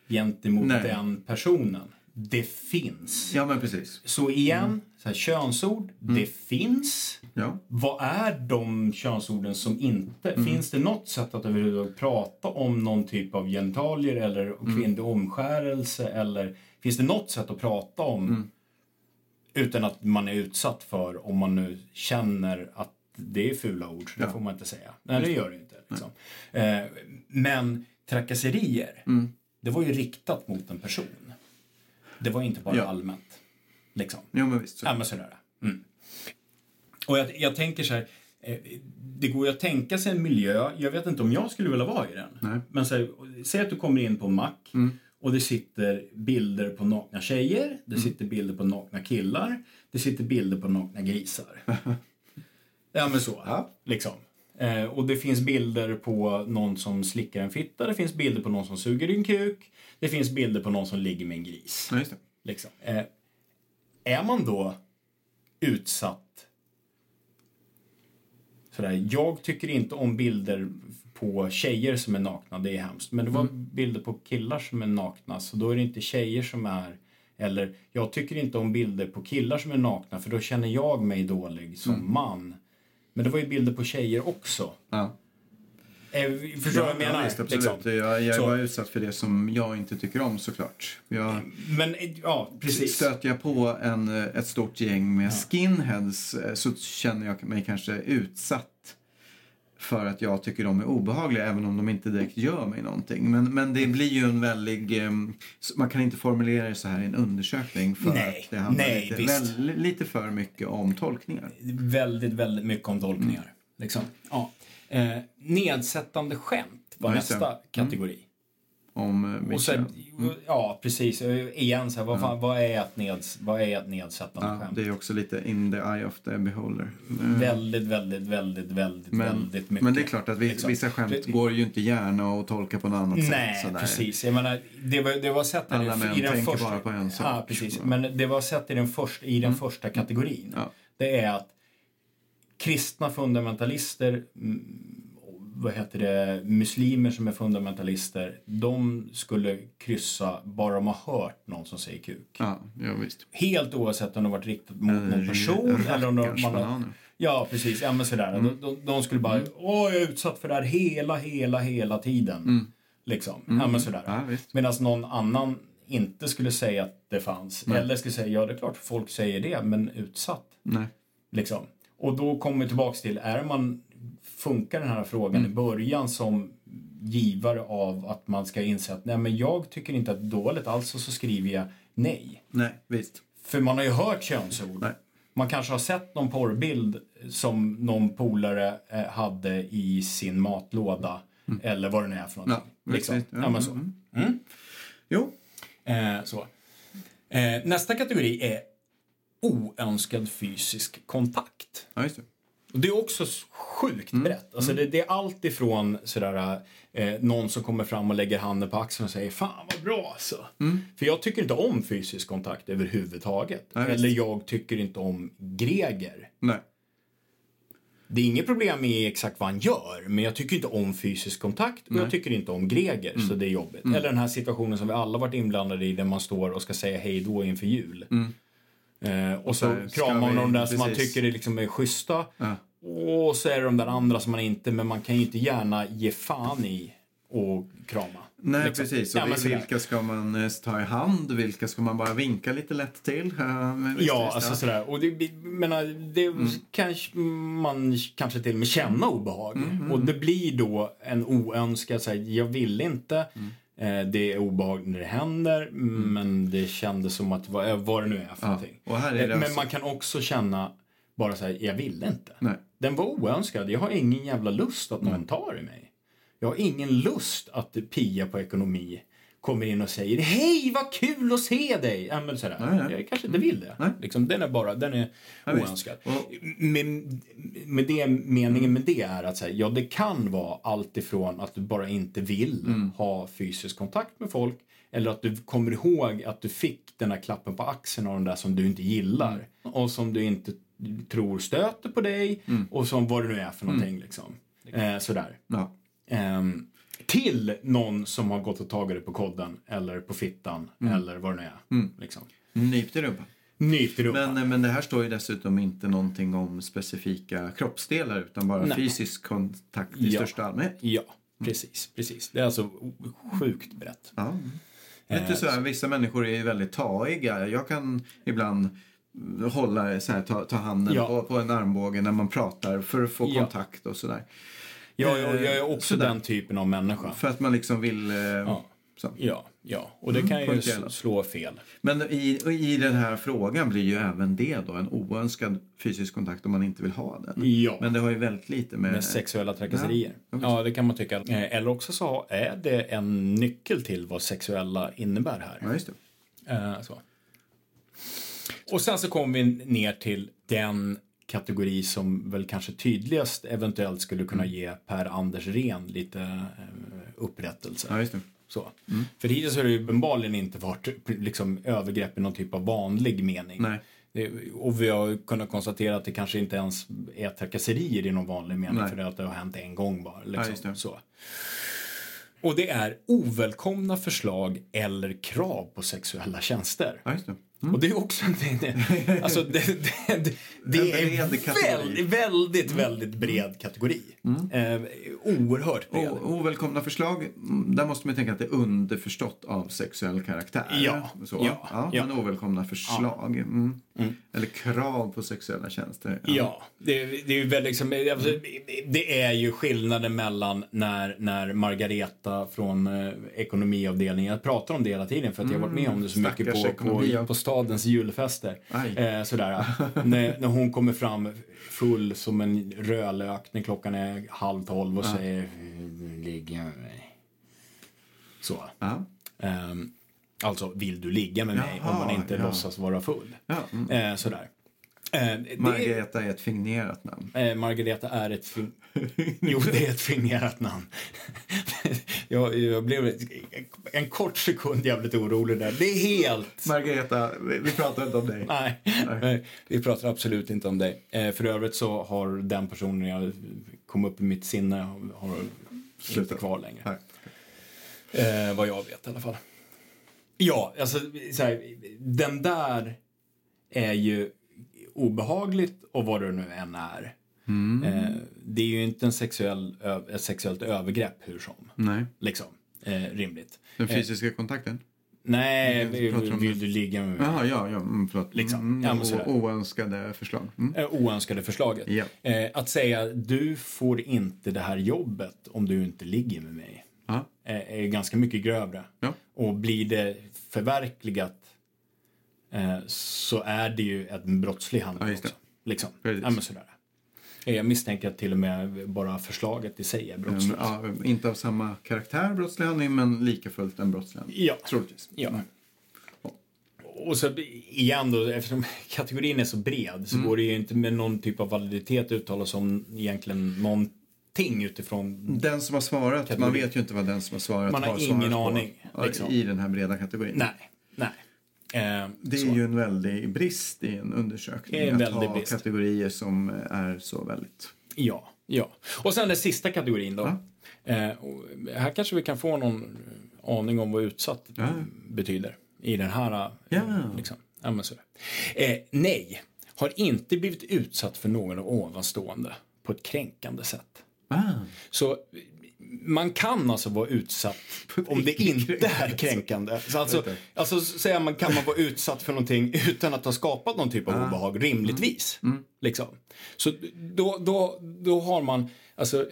gentemot Nej. den personen. Det finns. Ja, men precis. Så igen, mm. så här, könsord, mm. det finns. Ja. Vad är de könsorden som inte... Mm. Finns det något sätt att överhuvudtaget prata om någon typ av genitalier eller mm. kvinnlig omskärelse? Eller finns det något sätt att prata om mm. utan att man är utsatt för om man nu känner att det är fula ord, så det får man inte säga. Nej, det gör det inte. Liksom. Eh, men trakasserier, mm. det var ju riktat mot en person. Det var inte bara ja. allmänt. Liksom. Jo, men visst. Så. Ja, men sådär. Mm. Och jag, jag tänker så här, eh, det går ju att tänka sig en miljö, jag vet inte om jag skulle vilja vara i den. Nej. Men så här, säg att du kommer in på en mack och det sitter bilder på nakna tjejer, det sitter bilder på nakna killar, det sitter bilder på nakna grisar. ja men så, Ja. liksom. Eh, och det finns bilder på någon som slickar en fitta, det finns bilder på någon som suger en kuk, det finns bilder på någon som ligger med en gris. Ja, just det. Liksom. Eh, är man då utsatt sådär, jag tycker inte om bilder på tjejer som är nakna, det är hemskt. Men det var bilder på killar som är nakna, så då är det inte tjejer som är eller jag tycker inte om bilder på killar som är nakna för då känner jag mig dålig som man. Men det var ju bilder på tjejer också. Ja. Eh, förstår du vad jag menar? Ja, visst, absolut. Liksom. Jag, jag Så. var utsatt för det som jag inte tycker om såklart. Jag, Men eh, ja, precis. Stöter jag på en, eh, ett stort gäng med skinheads eh, så känner jag mig kanske utsatt för att jag tycker de är obehagliga även om de inte direkt gör mig någonting. Men, men det blir ju en väldig... s- Man kan inte formulera det så här i en undersökning för Nej, att det handlar nej, lite, väl, lite för mycket om tolkningar. väldigt, väldigt mycket om tolkningar. Mm. Liksom. Ja. Eh, nedsättande skämt var Ja, nästa kategori. Om eh, Och sen, Michel. Ja, precis. Igen, så här, vad, fan, vad, är ett neds, vad är ett nedsättande Ja, skämt? det är också lite in the eye of the beholder. Eh, Väldigt, väldigt, väldigt, väldigt, Men, väldigt mycket. men det är klart att vissa, liksom. vissa skämt går ju inte gärna att tolka på något annat sätt. Nej, sådär. precis. Jag menar, det var, det var sett Alla i, män i den tänker första... bara på en sak. Ja, precis. Men det var sett i den, första, i den första kategorin. Mm. Ja. Det är att kristna fundamentalister, mm, vad heter det, muslimer som är fundamentalister, de skulle kryssa bara de har hört någon som säger kuk. Ja, ja visst. Helt oavsett om det varit riktat mot Eller någon person eller om de, man har. Ja, precis. Ja, men sådär. Mm. De, de, de skulle bara, åh, jag är utsatt för det här hela, hela, hela tiden. Liksom. Ja, men sådär. Mm. Ja. Medan någon annan inte skulle säga att det fanns. Eller skulle säga, ja det är klart folk säger det, men utsatt. Nej. Liksom. Och då kommer vi tillbaks till, är man, funkar den här frågan Mm. i början som givare av att man ska inse att nej men jag tycker inte att det är dåligt, alltså så skriver jag nej. Nej, visst. För man har ju hört könsord. Nej. Man kanske har sett någon porrbild som någon polare eh, hade i sin matlåda. Eller vad det nu är för någonting. Mm. Ja, liksom. visst, ja, ja, men så. mm. Jo. Eh, så. Eh, nästa kategori är oönskad fysisk kontakt. Ja, just det. Det är också sjukt Mm. brett. Alltså det, det är allt ifrån sådär, eh, någon som kommer fram och lägger handen på axeln och säger Fan vad bra alltså. För jag tycker inte om fysisk kontakt överhuvudtaget. Visst. Eller jag tycker inte om Greger. Nej. Det är inget problem med exakt vad han gör, men jag tycker inte om fysisk kontakt och jag tycker inte om Greger, Mm. så det är jobbigt. Eller den här situationen som vi alla varit inblandade i där man står och ska säga hej då inför jul. Eh, och så, Mm. så kramar man de där som man precis. tycker är, liksom är schyssta. Ja. Och så är det de där andra som man inte, men man kan ju inte gärna ge fan i och krama. Nej, Liksom. precis. Och Ja, vilka ska man eh, ta i hand? Vilka ska man bara vinka lite lätt till? Ja, Ja, alltså sådär. Och det, menar, det Mm. kanske man kanske till och med känna obehag. Mm, Och det blir då en oönskad, såhär, jag vill inte. Mm. Eh, det är obehagligt när det händer, men det kändes som att vad, vad det nu är för någonting. Är det Eh, men alltså- man kan också känna bara så här, jag vill inte. Nej. Den var oönskad. Jag har ingen jävla lust att någon tar i mig. Jag har ingen lust att Pia på ekonomi kommer in och säger Hej vad kul att se dig! Ja, men sådär. Nej, nej. Jag kanske inte vill det. Nej. Liksom, den är bara, den är Ja, oönskad. Och- Med, med det, meningen med det är att säga, ja det kan vara allt ifrån att du bara inte vill Mm. ha fysisk kontakt med folk eller att du kommer ihåg att du fick den här klappen på axeln av den där som du inte gillar Mm. och som du inte tror stöter på dig och som vad det nu är för någonting. Liksom. Eh, sådär. Ja. Ehm, till någon som har gått och tagit det på kodden eller på fittan Mm. eller vad det nu är. Liksom. Nypt i rumpan. Nypt i rumpan. Men, men det här står ju dessutom inte någonting om specifika kroppsdelar utan bara Nej. fysisk kontakt i Ja. största allmänhet. Ja, precis, precis. Det är alltså sjukt brett. Ja. Lite så här, vissa människor är ju väldigt taiga. Jag kan ibland hålla så här, ta, ta handen Ja. på, på en armbåge när man pratar för att få Ja. kontakt och sådär. Jag, jag, jag är också Sådär. den typen av människa. För att man liksom vill eh, Så. Ja, ja. och det kan ju slå fel. Men i, i den här frågan blir ju även det då en oönskad fysisk kontakt om man inte vill ha den. Ja. Men det har ju väldigt lite med... Med sexuella trakasserier. Ja, Ja, det kan man tycka. Eh, Eller också så är det en nyckel till vad sexuella innebär här. Ja, just det. Eh, så. Och sen så kommer vi ner till den kategori som väl kanske tydligast eventuellt skulle kunna ge Per-Anders Ren lite eh, upprättelse. Ja. Så. För hittills har det ju uppenbarligen inte varit liksom, övergrepp i någon typ av vanlig mening. Nej. Och vi har kunnat konstatera att det kanske inte ens är trakasserier i någon vanlig mening. Nej. För att det har hänt en gång bara. Ja, Liksom, det. så. Och det är ovälkomna förslag eller krav på sexuella tjänster. Ja, det. Och det är också en... Det, alltså det, det, det, det En är bred kategori. väldigt, väldigt, väldigt bred kategori. Eh, oerhört bred. O- ovälkomna förslag, mm, där måste man tänka att det är underförstått av sexuell karaktär. Ja, Så. ja, ja. Men ovälkomna förslag. Mm. Eller krav på sexuella tjänster. Ja, det, det är ju väldigt liksom, alltså, det är ju skillnaden mellan när, när Margareta från eh, ekonomiavdelningen, jag pratar om det hela tiden för att jag har varit med om det så mycket stackars på, ja. på, på stadens julfester. Eh, sådär, när, när hon kommer fram full som en rödlök när klockan är halv tolv och säger ligga med mig. Så. Ja. Ehm, alltså, vill du ligga med mig Jaha, om man inte ja. låtsas vara full? Ja, mm. Eh, sådär. Eh, Margareta är ett fingerat namn. Eh, Margareta är ett... Fin... jo, det är ett fingerat namn. jag, jag blev en kort sekund jävligt orolig där. Det är helt... Margareta, vi, vi pratar inte om dig. Nej, nej, vi pratar absolut inte om dig. Eh, för övrigt så har den personen jag kom upp i mitt sinne har inte Slutat. kvar längre. Nej. Eh, vad jag vet i alla fall. Ja, alltså så här, den där är ju obehagligt och vad det nu än är. Eh, det är ju inte en sexuell, ett sexuellt övergrepp hur som. Nej. Liksom. Eh, rimligt. Den fysiska kontakten? Nej, Vi vill, du ligga med mig? Jaha, ja, ja. Mm, förlåt. Liksom. Mm, Ja, oönskade förslag. Mm. Eh, oönskade förslaget. Ja. Eh, att säga du får inte det här jobbet om du inte ligger med mig. Ja. eh, är ganska mycket grövre. Ja. Och blir det förverkligat eh, så är det ju en brottslig handling Ja, också. Liksom. Ja, men sådär. Eh, Jag misstänker att till och med bara förslaget i sig är brottsligt. Ja, inte av samma karaktär brottslig handling, men lika fullt en brottslig handling. Ja. Troligtvis. Ja. Och så igen då, eftersom kategorin är så bred så Mm. går det ju inte med någon typ av validitet uttala sig om egentligen någonting utifrån Den som har svarat, man Kategori. vet ju inte vad den som har svarat Man har svarat ingen på, aning, ja, liksom. I den här breda kategorin. Nej, nej. Eh, Det är så. ju en väldig brist i en undersökning. En att ha brist. kategorier som är så väldigt... Ja, ja. Och sen den sista kategorin då. Eh, och här kanske vi kan få någon aning om vad utsatt Ja. betyder i den här. eh, Ja. Liksom. Ja, men så. Eh, nej, har inte blivit utsatt för någon av ovanstående på ett kränkande sätt. Ah. Så man kan alltså vara utsatt om det inte är kränkande. Så alltså, alltså säga man kan man vara utsatt för någonting utan att ha skapat någon typ av obehag, rimligtvis. Liksom. Så då, då, då har man, alltså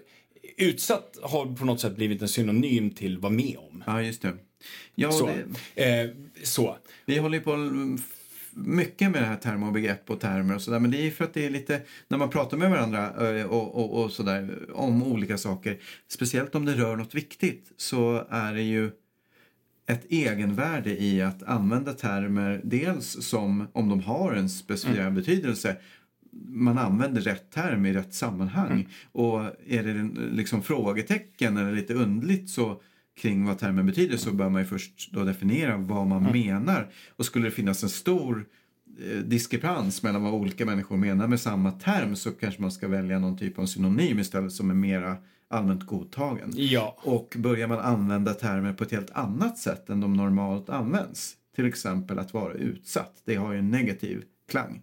utsatt har på något sätt blivit en synonym till vara med om. Ja, just det. Ja, Så. det, Eh, så. vi håller ju på mm, mycket med det här termer och begrepp och termer och sådär. Men det är för att det är lite, när man pratar med varandra eh, och, och, och sådär om olika saker, speciellt om det rör något viktigt, så är det ju ett egenvärde i att använda termer dels som om de har en specificerad betydelse man använder rätt term i rätt sammanhang. Och är det liksom frågetecken eller lite undligt så kring vad termen betyder så bör man ju först då definiera vad man menar. Och skulle det finnas en stor eh, diskrepans mellan vad olika människor menar med samma term så kanske man ska välja någon typ av synonym istället som är mera allmänt godtagen. Ja. Och börjar man använda termer på ett helt annat sätt än de normalt används, till exempel att vara utsatt, det har ju en negativ klang.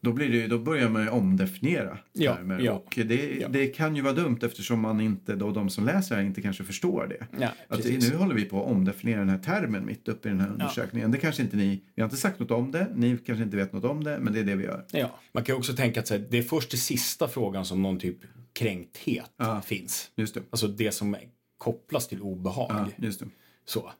Då, blir det, då börjar man ju omdefiniera Ja, termer. ja, och det, ja. det kan ju vara dumt eftersom man inte, då de som läser här inte kanske förstår det. Att nu håller vi på att omdefiniera den här termen mitt uppe i den här undersökningen. Det kanske inte ni, vi har inte sagt något om det, ni kanske inte vet något om det, men det är det vi gör. Ja. Man kan också tänka att här, det är först i sista frågan som någon typ kränkthet finns. Just det. Alltså det som kopplas till obehag. Så.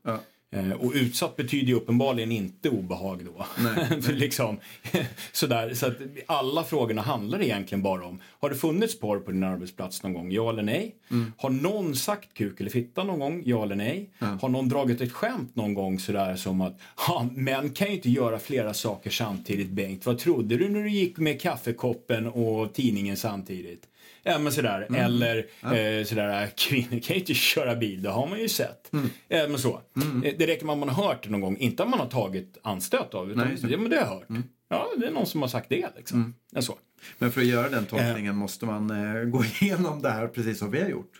Eh, Och utsatt betyder ju uppenbarligen inte obehag då. Nej, liksom, sådär, så att alla frågorna handlar egentligen bara om, har det funnits porr på din arbetsplats någon gång? Ja eller nej? Mm. Har någon sagt kuk eller fitta någon gång? Ja eller nej? Har någon dragit ett skämt någon gång sådär som att, ha, män kan ju inte göra flera saker samtidigt Bengt. Vad trodde du när du gick med kaffekoppen och tidningen samtidigt? Ja men sådär, Mm. eller eh, sådär, kvinnor kan ju inte köra bil, det har man ju sett. Mm. Eh, men så. Eh, Det räcker med att man har hört det någon gång, inte att man har tagit anstöt av, utan Nej, det. Mm. men det har jag hört. Ja, det är någon som har sagt det liksom. Ja, så. Men för att göra den tolkningen måste man eh, gå igenom det här precis som vi har gjort.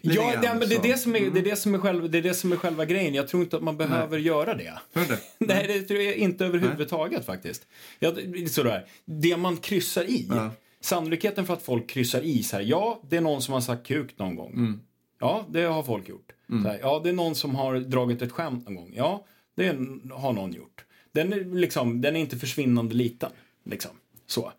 Lite Ja, det, men det, är. Mm. det, som är, det, är det, som är själva, det är det som är själva grejen. Jag tror inte att man behöver göra det. Nej, det tror jag inte överhuvudtaget faktiskt. Ja, sådär. Det man kryssar i. Ja. Sannolikheten för att folk kryssar i så här, ja, det är någon som har sagt kuk någon gång. Mm. Ja, det har folk gjort. Så här, ja, det är någon som har dragit ett skämt någon gång. Ja, det har någon gjort. Den är, liksom, den är inte försvinnande liten. Liksom. Så.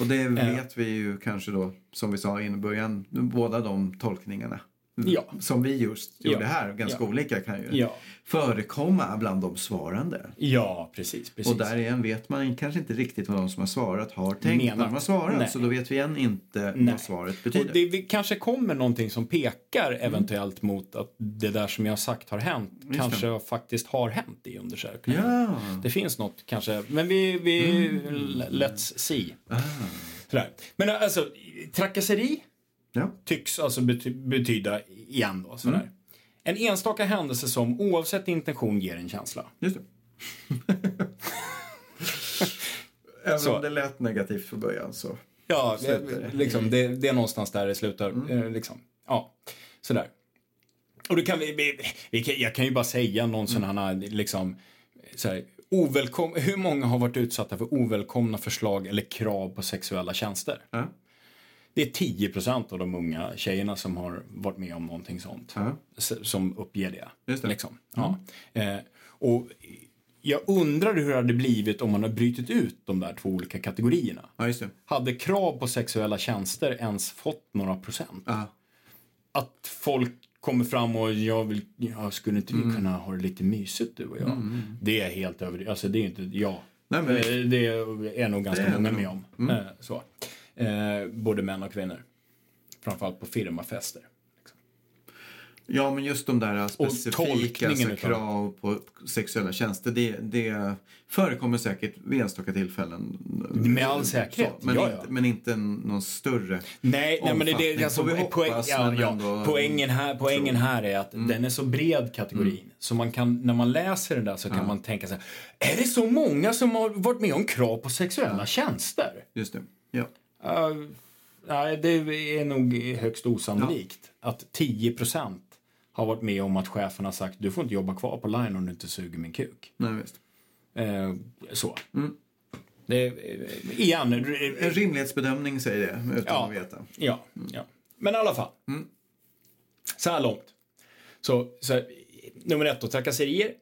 Och det vet vi ju kanske då, som vi sa i början, båda de tolkningarna. Ja. Som vi just gjorde Ja. här, ganska Ja. olika kan ju Ja. förekomma bland de svarande. Ja, precis. precis. Och där igen vet man kanske inte riktigt vad de som har svarat har tänkt Menat. när de har svarat. Nej. Så då vet vi än inte Nej. vad svaret Och betyder. det vi, kanske kommer någonting som pekar eventuellt mot att det där som jag har sagt har hänt kanske faktiskt har hänt i undersökningen. Ja. Det finns något kanske, men vi, vi let's see. Sådär. Men alltså, trakasseri ja. tycks alltså bety betyda, igen då, sådär. En enstaka händelse som oavsett intention ger en känsla. Just det. Även Så. om det lät negativt för början så. Ja, det. liksom, det, det är någonstans där det slutar. eh, Liksom. Ja, sådär. Och då kan vi, vi, vi kan, jag kan ju bara säga någon sån här, liksom, så här, ovälkom, hur många har varit utsatta för ovälkomna förslag eller krav på sexuella tjänster? Ja. Det är 10 procent av de unga tjejerna som har varit med om någonting sånt. S- Som uppger det. Just det. Liksom. Ja. Eh, och jag undrar hur det hade blivit om man hade brutit ut de där två olika kategorierna. ja. Hade krav på sexuella tjänster ens fått några procent? Ja. Att folk kommer fram och jag vill, jag skulle inte Mm. vi kunna ha det lite mysigt du och jag? Det är helt över, alltså det är inte, ja. Nej, men- Eh, det är nog ganska många med om. Eh, Så. Eh, både män och kvinnor. Framförallt på firmafester. Ja, men just de där specifika alltså, krav på sexuella tjänster, det, det förekommer säkert vid enstaka tillfällen. Med all säkerhet, Så, men, ja, inte, ja. men inte någon större Nej, nej men det, omfattning, alltså, poäng, ja, ja, poängen, här, poängen här är att den är så bred kategorin. Så man kan, när man läser den där så kan man tänka så här. Är det så många som har varit med om krav på sexuella tjänster? Just det. Ja. Uh, nej, det är nog högst osannolikt att 10 procent har varit med om att chefen har sagt du får inte jobba kvar på line om du inte suger min kuk. Nej, visst. Eh, så. Det, eh, igen, En rimlighetsbedömning säger det, utan Ja. att veta. Ja, ja. Men i alla fall. Så här långt. Så, så nummer ett då, trakasserier.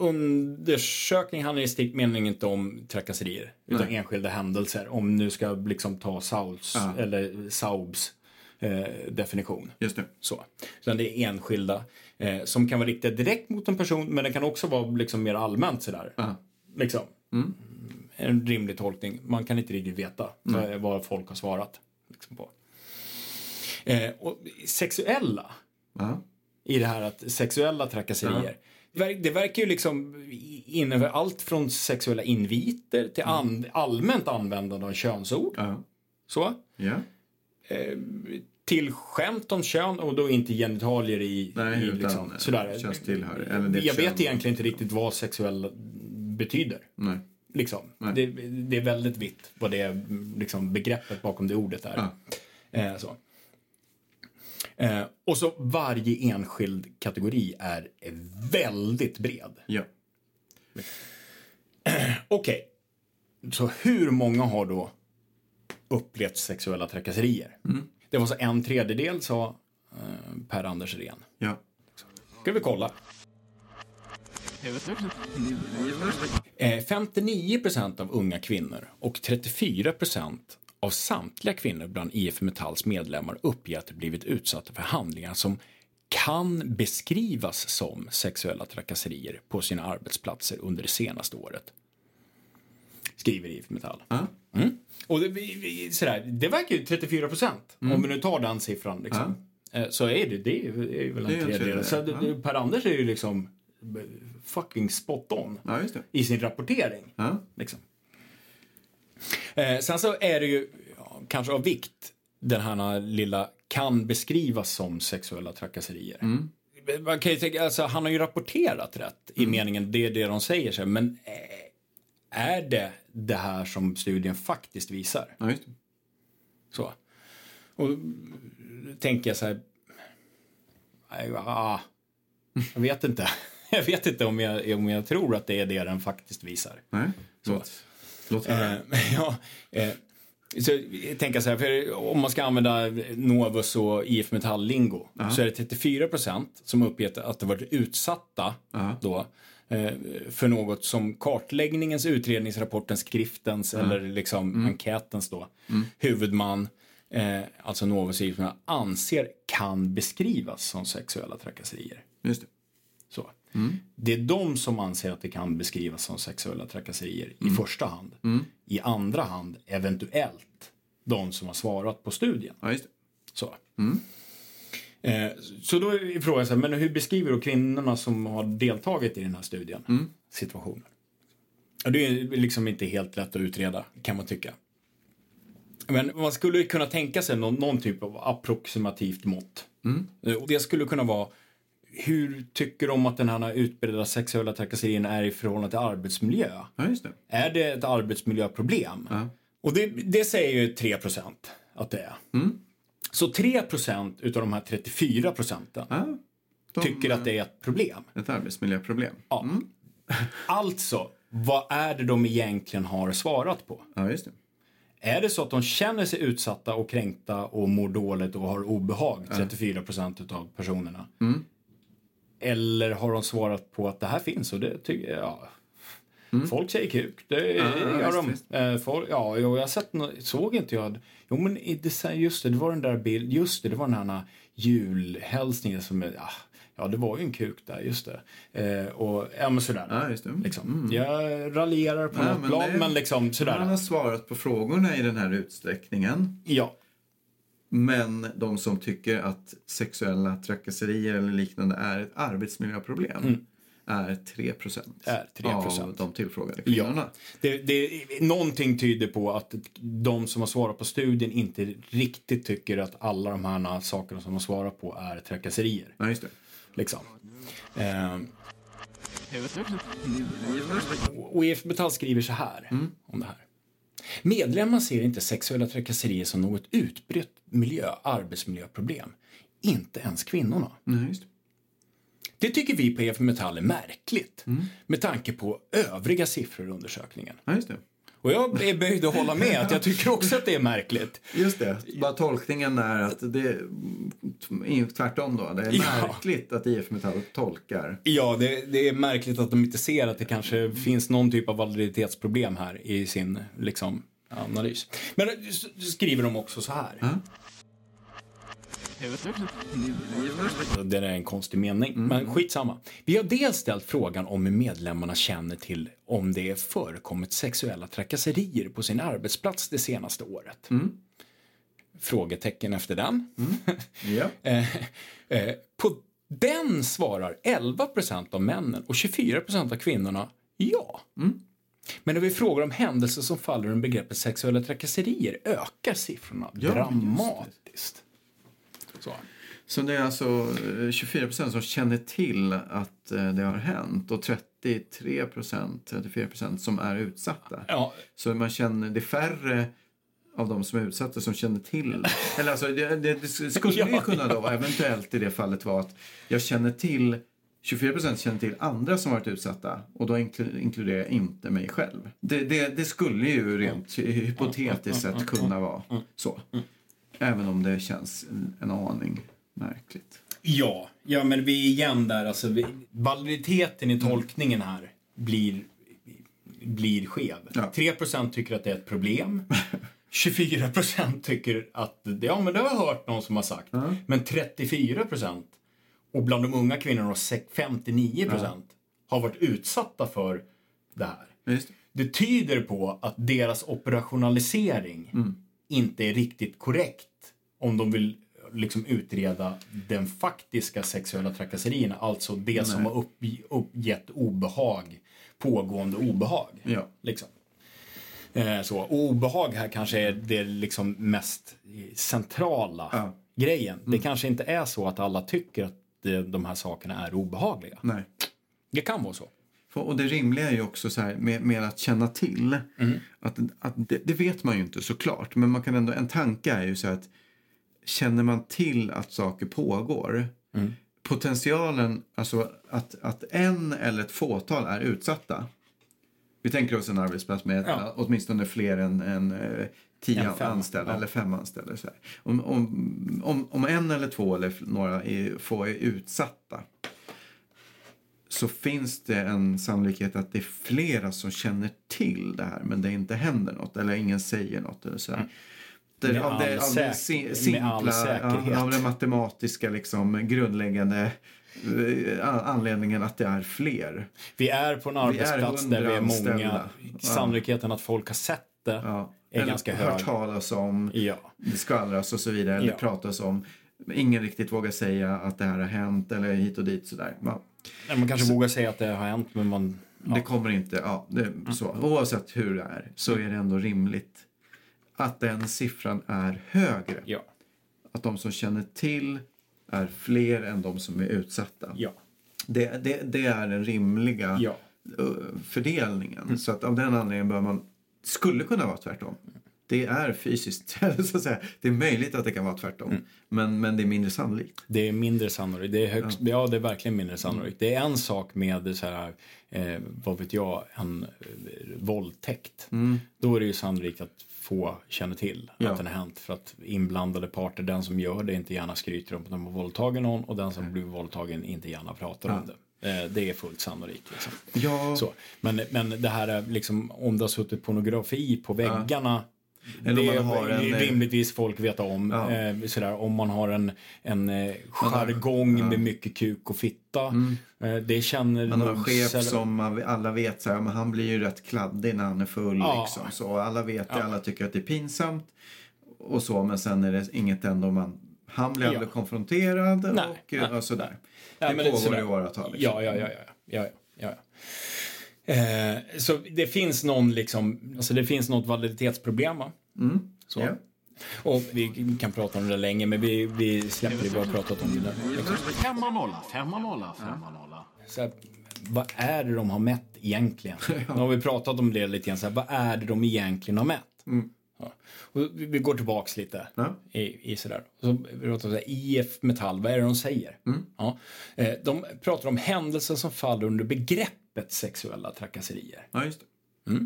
Undersökning handlar i strikt mening inte om trakasserier, utan enskilda händelser. Om nu ska liksom ta Sauls, Ja. eller Saubs eh, definition. Just det. Så. Utan det är enskilda eh, som kan vara riktade direkt mot en person, men det kan också vara liksom mer allmänt sådär. Ja. Liksom. En rimlig tolkning. Man kan inte riktigt veta vad, vad folk har svarat. Liksom på. Eh, och sexuella, Ja. i det här att sexuella trakasserier. Det verk- Det verkar ju liksom innebära allt från sexuella inviter till an, allmänt användande av könsord. Ja. Så. ja. Till skämt om kön och då inte genitalier i, Nej, i utan, liksom, eh, sådär. könstillhör- eller Jag vet egentligen inte riktigt vad sexuell betyder. Nej. Liksom. Nej. Det, det är väldigt vitt vad det liksom, begreppet bakom det ordet är. Ja. Eh, så. Eh, och så varje enskild kategori är väldigt bred. Ja. Okej, så hur många har då upplevt sexuella trakasserier? Det var så en tredjedel, sa eh, Per-Anders Ren. Ja. Ska vi kolla. Eh, 59 procent av unga kvinnor och 34 procent av samtliga kvinnor bland IF Metalls medlemmar uppger att de blivit utsatta för handlingar som kan beskrivas som sexuella trakasserier på sina arbetsplatser under det senaste året. Skriver IF Metall. Mm. Och det, vi, sådär, det verkar ju 34 procent, om vi nu tar den siffran. Liksom. Eh, Så är det, det är, det är väl en tredjedel. Så det, Per-Anders är ju liksom eh, fucking spot on Ja, i sin rapportering. Liksom. Eh, sen så är det ju ja, kanske av vikt den här lilla kan beskrivas som sexuella trakasserier. Man kan ju tänka, alltså, han har ju rapporterat rätt i meningen det är det de säger sig, men eh, är det det här som studien faktiskt visar? Ja, just det. Så. Och då tänker jag så här, ah, jag vet inte. Jag vet inte om jag, om jag tror att det är det den faktiskt visar. Nej. Så. Höra. Eh, ja, eh, så tänker så här, för om man ska använda Novus och IF Metall-lingo så är det 34 procent som uppgett att de varit utsatta då, eh, för något som kartläggningens, utredningsrapportens, skriftens eller liksom enkätens då, huvudman, eh, alltså Novus och IF Metall, anser kan beskrivas som sexuella trakasserier. Just det. Så. Det är de som anser att det kan beskrivas som sexuella trakasserier i första hand. I andra hand, eventuellt, de som har svarat på studien. Ja. Så, eh, så då är frågan så här, men hur beskriver då kvinnorna som har deltagit i den här studien situationen? Och det är liksom inte helt lätt att utreda, kan man tycka. Men man skulle kunna tänka sig någon, någon typ av approximativt mått. Eh, Och det skulle kunna vara hur tycker de att den här utbredda sexuella trakasserien är i förhållande till arbetsmiljö? Ja, just det. Är det ett arbetsmiljöproblem? Och det, det säger ju 3% att det är. Så 3% utav de här 34 procenten Ja, de, tycker att det är ett problem. Ett arbetsmiljöproblem. Ja. Alltså, vad är det de egentligen har svarat på? Ja, just det. Är det så att de känner sig utsatta och kränkta och mår dåligt och har obehag, 34 procent av personerna? Eller har de svarat på att det här finns och det tycker jag, ja. Folk säger kuk, det ja, gör visst, de. visst. Eh, folk, ja, jag har sett såg inte jag. Jo men i det, just det, det var den där bild, just det, det var den här julhälsningen som, ja, ja det var ju en kuk där, just det. Eh, och, ja men sådär. Ja, just det. Liksom. Jag raljerar på Ja, något men plan, det- men liksom sådär. Man har svarat på frågorna i den här utsträckningen. Ja. Men de som tycker att sexuella trakasserier eller liknande är ett arbetsmiljöproblem är 3 Är 3%. av de tillfrågade Ja. kvinnorna. Det, det, någonting tyder på att de som har svarat på studien inte riktigt tycker att alla de här sakerna som de svarar på är trakasserier. Ja, just det. Liksom. Eh, och IF Metall skriver så här om det här. Medlemmar ser inte sexuella trakasserier som något utbrett miljö, arbetsmiljöproblem. Inte ens kvinnorna. Just det. Tycker vi på IF Metall är märkligt med tanke på övriga siffror i undersökningen. Ja. Och jag är böjd att hålla med att jag tycker också att det är märkligt. Just det. Bara tolkningen är att det är tvärtom då. Det är Ja. märkligt att IF Metall tolkar. Ja, det, det är märkligt att de inte ser att det kanske finns någon typ av validitetsproblem här i sin liksom, analys. Men skriver de också så här. Det är en konstig mening, men skitsamma. Vi har dels ställt frågan om hur medlemmarna känner till om det förekommit sexuella trakasserier på sin arbetsplats det senaste året. Frågetecken efter den. Ja. Eh, eh, på den svarar 11% av männen och 24% av kvinnorna ja. Men när vi frågar om händelser som faller under begreppet sexuella trakasserier ökar siffrorna Ja, dramatiskt. Så. Så det är alltså eh, 24 procent som känner till att eh, det har hänt och 33 procent, 34 procent som är utsatta. Ja, Så man känner, det är färre av de som är utsatta som känner till. Eller alltså, det, det, det skulle ju Ja, kunna då eventuellt i det fallet vara att jag känner till 24 procent känner till andra som varit utsatta och då inklu- inkluderar jag inte mig själv. Det, det, det skulle ju rent hypotetiskt sett kunna vara så. Även om det känns en, en aning märkligt. Ja, ja men vi är igen där. Alltså, vi, validiteten i tolkningen här blir, blir skev. Ja. 3 tycker att det är ett problem. 24% tycker att ja, men det har jag hört någon som har sagt. Men 34 Och bland de unga kvinnorna, 59 procent, har varit utsatta för det här. Just det. Det tyder på att deras operationalisering inte är riktigt korrekt om de vill liksom utreda den faktiska sexuella trakasserierna, alltså det som har upp, uppgett obehag, pågående obehag. Ja. Liksom. Eh, så. Och obehag här kanske är det liksom mest centrala Ja. grejen. Det kanske inte är så att alla tycker att det, de här sakerna är obehagliga. Nej. Det kan vara så. Och det rimliga är ju också så här med, med att känna till. Att, att det, det vet man ju inte såklart. Men man kan ändå, en tanke är ju så att känner man till att saker pågår. Potentialen, alltså att, att en eller ett fåtal är utsatta. Vi tänker oss en arbetsplats med Ja. åtminstone fler än, än eh, tio Än fem, anställda ja. eller fem anställda. Så här. Om, om, om, om en eller två eller några är, få är utsatta så finns det en sannolikhet att det är flera som känner till det här men det inte händer något eller ingen säger något. Eller så här. Det, Mm. Med av, det, all det, säk- si- med simpla, all säkerhet. av den matematiska liksom, grundläggande eh, anledningen att det är fler. Vi är på en arbetsplats där vi är många. anställda. Ja. Sannolikheten att folk har sett det Ja. är Eller ganska hört hög. talas om, Ja. det skvallras och så vidare, eller Ja. pratas om. Ingen riktigt vågar säga att det här har hänt eller hit och dit sådär. Ja. Nej, Man kanske vågar säga att det har hänt, men man... Det kommer inte, ja, det, så. Oavsett hur det är så är det ändå rimligt att den siffran är högre. Ja. Att de som känner till är fler än de som är utsatta. Ja. Det, det, det är den rimliga Ja. eh, fördelningen. Så att av den anledningen bör man, skulle kunna vara tvärtom. Det är fysiskt, så att säga. Det är möjligt att det kan vara tvärtom. Men, men det är mindre sannolikt. Det är mindre sannolikt. Det är högst, ja. det är verkligen mindre sannolikt. Det är en sak med så här, eh, vad vet jag, en eh, våldtäkt. Då är det ju sannolikt att få känner till Ja. att den har hänt. För att inblandade parter, den som gör det inte gärna skryter om att de har våldtagit någon och den som blir våldtagen inte gärna pratar om det. Eh, det är fullt sannolikt. Liksom. Ja, Så. Men, men det här är liksom, om det har suttit pornografi på väggarna. Eller om det man har är en, eh, rimligtvis folk veta om. Ja. Eh, sådär, om man har en, en eh, jargong med mycket kuk och fitta. Eh, det känner Mm. Man har en chef sällan- som alla vet så här, men han blir ju rätt kladdig när han är full. Ja. Liksom. Så alla vet det, alla tycker att det är pinsamt. Och så, men sen är det inget ändå man... Han blir Ja. aldrig konfronterad Nej, och, nej. och sådär. Ja, det pågår i åratal. Liksom. Ja, ja, ja. ja, ja, ja, ja. Eh, så det finns någon liksom, alltså det finns något validitetsproblem va? Så. Ja. Och vi kan prata om det länge men vi, vi släpper det, vi har pratat om det där. Femma nolla, femma nolla, femma nolla. Så här, vad är det de har mätt egentligen? Nu har vi pratat om det lite grann. Så här, vad är det de egentligen har mätt? Ja. Och vi, vi går tillbaks lite Ja. i, i sådär. Så vi pratar om så här, IF Metall, vad är det de säger? Ja. Eh, De pratar om händelser som faller under begreppet sexuella trakasserier. ja, just det. Eh,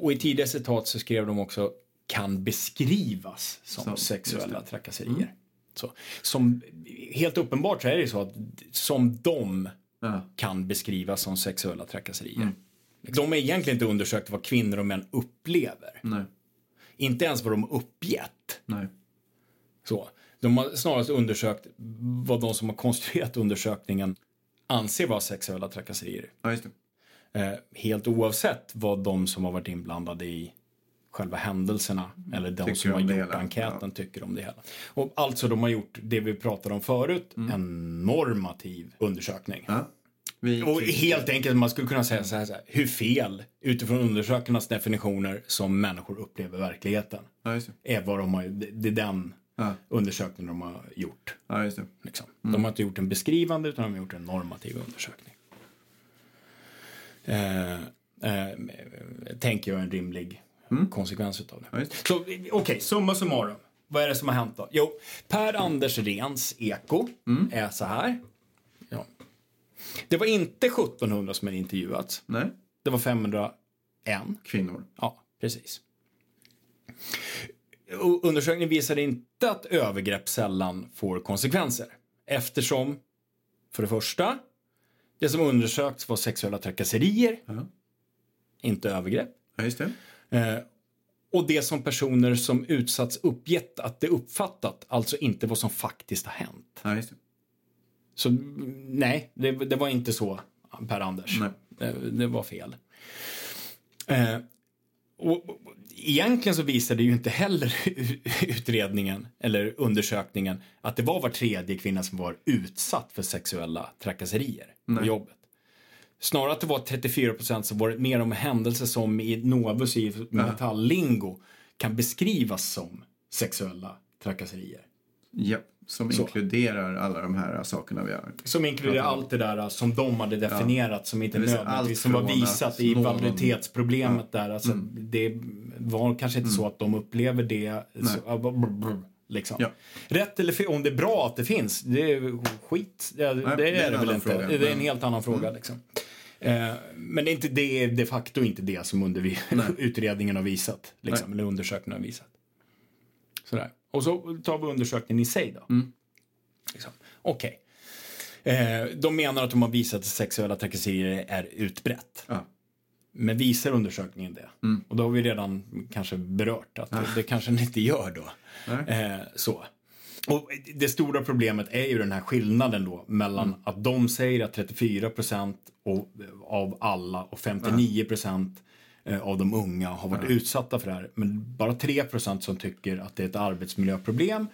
Och i tidigare citat så skrev de också kan beskrivas som Så, sexuella trakasserier. Så, som, helt uppenbart så är det så att som de Ja. kan beskrivas som sexuella trakasserier. De är egentligen inte undersökt vad kvinnor och män upplever. Nej. Inte ens vad de uppgett. Nej. Så. De har snarast undersökt vad de som har konstruerat undersökningen anser vara sexuella trakasserier. Ja. Eh, helt oavsett vad de som har varit inblandade i själva händelserna eller de Tycker som har gjort hela, enkäten ja. tycker om det hela. Och alltså de har gjort det vi pratade om förut, en normativ undersökning. Ja. Vi Och tycker- helt enkelt, man skulle kunna säga så här, så här hur fel utifrån undersökarnas definitioner som människor upplever verkligheten. Ja. Är vad de har, det är den Ja. undersökningen de har gjort. Ja. Liksom. De har inte gjort en beskrivande utan de har gjort en normativ undersökning. Eh, eh, tänker jag är en rimlig konsekvens utav det. Det. Så okej, summa summarum. Vad är det som har hänt då? Jo, Per Anders Rens eko är så här. Ja. Det var inte 1700 som hade intervjuats. Nej. Det var 501. Kvinnor. Ja, precis. Undersökningen visade inte att övergrepp sällan får konsekvenser. Eftersom, för det första, det som undersökts var sexuella trakasserier, Ja. inte övergrepp. Ja, just det. Eh, och det som personer som utsatts uppgett att det uppfattat, alltså inte vad som faktiskt har hänt. Ja, just det. Så nej, det, det var inte så, Per-Anders. Det, det var fel. Eh, och, och, egentligen så visade ju inte heller utredningen eller undersökningen att det var var tredje kvinna som var utsatt för sexuella trakasserier på jobbet. Snarare att det var 34 procent som varit med om händelser som i Novus i metalllingo kan beskrivas som sexuella trakasserier. Ja, som Så. inkluderar alla de här sakerna vi har. Som inkluderar allt det där som de hade definierat som inte nödvändigtvis som var visat i någon- validitetsproblemet där. Alltså, Det var kanske inte så att de upplever det. Så, brr, brr, liksom. Ja. Rätt eller fel, om det är bra att det finns, det är skit. Det, det, det är är det väl inte. fråga, det är en men- helt annan fråga. Liksom. Eh, men det är inte det, de facto inte det som under, utredningen har visat. Liksom, eller undersökningen har visat. Sådär. Och så tar vi undersökningen i sig då. Liksom. Okej. Eh, de menar att de har visat att sexuella trakasserier är utbrett. Ja. Men visar undersökningen det? Och då har vi redan kanske berört att det, det kanske den inte gör då. Eh, så. Och det stora problemet är ju den här skillnaden då mellan att de säger att 34 procent av alla och 59 procent av de unga har varit utsatta för det här. Men bara 3 procent som tycker att det är ett arbetsmiljöproblem.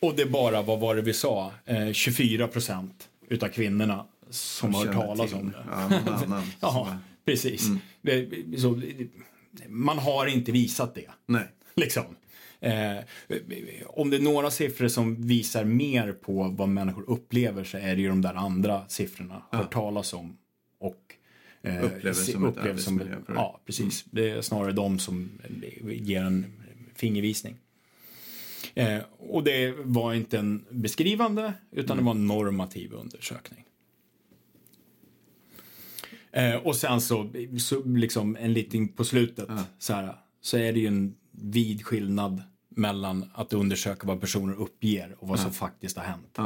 Och det är bara, vad var det vi sa, eh, 24 procent utav kvinnorna som har hört talas till. om det. Ja, någon annan som Ja, precis. Det, så, man har inte visat det. Nej. Liksom. Eh, om det är några siffror som visar mer på vad människor upplever så är det ju de där andra siffrorna. Hört talas om eh, Upplever se- som ett upplever som- arbetsmiljöproblem. Ja, precis. Det är snarare de som ger en fingervisning. Eh, och det var inte en beskrivande utan det var en normativ undersökning. Eh, och sen så, så liksom en liten på slutet så, här, så är det ju en vid skillnad mellan att undersöka vad personer uppger och vad som faktiskt har hänt.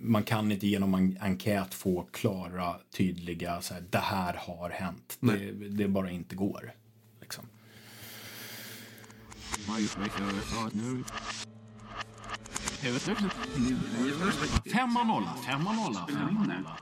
Man kan inte genom en enkät få klara, tydliga, så här, det här har hänt. Det, det bara inte går. Liksom. Femma nolla, femma nolla, femma nolla.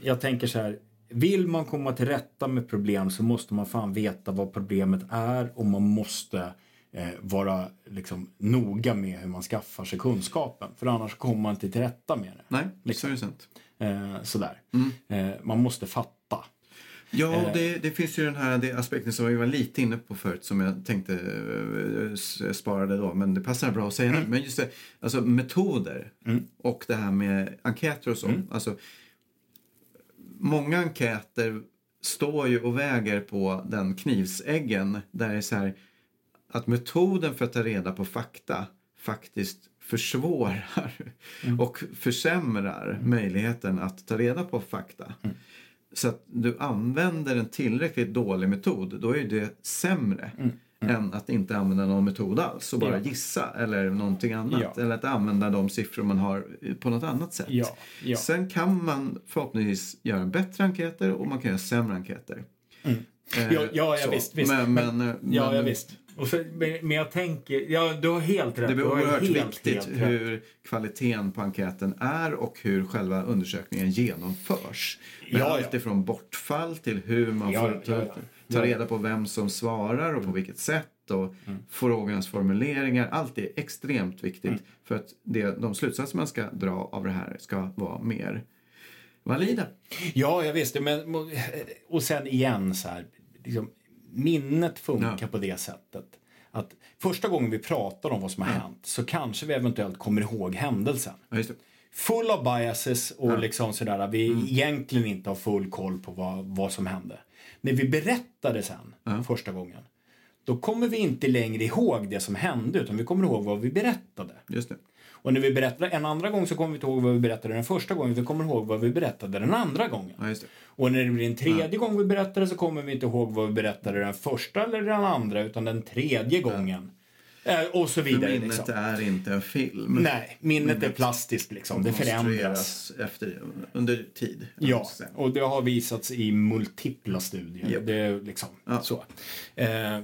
Jag tänker så här, vill man komma till rätta med problem så måste man fan veta vad problemet är och man måste eh, vara liksom, noga med hur man skaffar sig kunskapen. För annars kommer man inte till rätta med det. Nej, Liksom. så är det sant. Eh, sådär. Mm. Eh, man måste fatta. Ja, Eh. det, det finns ju den här aspekten som vi var lite inne på förut som jag tänkte eh, s- sparade då, men det passar bra att säga Mm. nu. Men just det, alltså metoder och det här med enkäter och så. Mm. Alltså, många enkäter står ju och väger på den knivsäggen där det är så här att metoden för att ta reda på fakta faktiskt försvårar Mm. och försämrar möjligheten att ta reda på fakta. Mm. Så att du använder en tillräckligt dålig metod, då är det sämre än att inte använda någon metod alls och bara Mm. Ja. gissa eller någonting annat. Ja. Eller att använda de siffror man har på något annat sätt. Ja, ja. Sen kan man förhoppningsvis göra bättre enkäter och man kan göra sämre enkäter. Eh, Ja, ja, ja visst. visst. Men, men, ja, men ja, visst. Och för, men jag tänker, ja, du har helt rätt. det är oerhört helt, viktigt helt hur kvaliteten på enkäten är och hur själva undersökningen genomförs. Med Ja, ja. allt ifrån bortfall till hur man Ja, får ta, ta reda på vem som svarar och på vilket sätt och Mm. frågornas formuleringar. Allt är extremt viktigt Mm. för att det, de slutsatser man ska dra av det här ska vara mer valida. Ja, jag visste. Men, och sen igen så här. Liksom, minnet funkar Ja. på det sättet. Att första gången vi pratar om vad som har hänt så kanske vi eventuellt kommer ihåg händelsen. Ja. Full of biases och liksom sådär. Vi Mm. egentligen inte har full koll på vad, vad som hände. När vi berättade sen första gången. Då kommer vi inte längre ihåg det som hände utan vi kommer ihåg vad vi berättade. Just det. Och när vi berättar en andra gång så kommer vi inte ihåg vad vi berättade den första gången. Vi kommer ihåg vad vi berättade den andra gången. Ja. Och när det blir en tredje gång vi berättar det så kommer vi inte ihåg vad vi berättade den första eller den andra utan den tredje gången. Eh, och så För vidare. minnet Liksom. är inte en film. Nej, minnet är plastiskt liksom. Det förändras. Efter, under tid. Ja, och det har visats i multipla studier. Japp. Det är liksom Ja. så. Eh,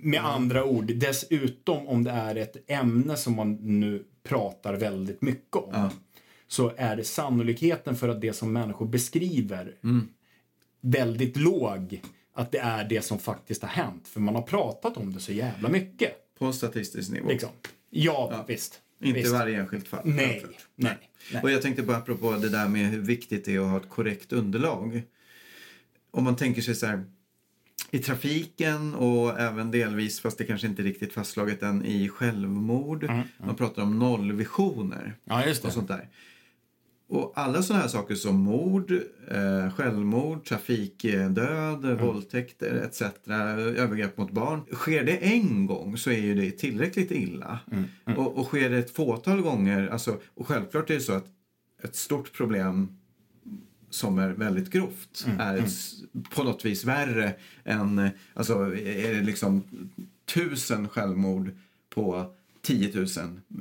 med andra ord, dessutom om det är ett ämne som man nu pratar väldigt mycket om så är det sannolikheten för att det som människor beskriver väldigt låg att det är det som faktiskt har hänt. För man har pratat om det så jävla mycket. På statistisk nivå. Liksom. Ja, visst. Inte visst. varje enskilt fall. Nej, nej, nej. Och jag tänkte bara apropå det där med hur viktigt det är att ha ett korrekt underlag. Om man tänker sig så här i trafiken och även delvis, fast det kanske inte riktigt fastslaget än, i självmord. Man pratar om nollvisioner Ja, just det. och sånt där. Och alla sådana här saker som mord, eh, självmord, trafikdöd, våldtäkter etc. övergrepp mot barn. Sker det en gång så är ju det tillräckligt illa. Och, och sker det ett fåtal gånger, alltså, och självklart är det så att ett stort problem som är väldigt grovt är s- på något vis värre än, alltså är det liksom tusen självmord på 10 000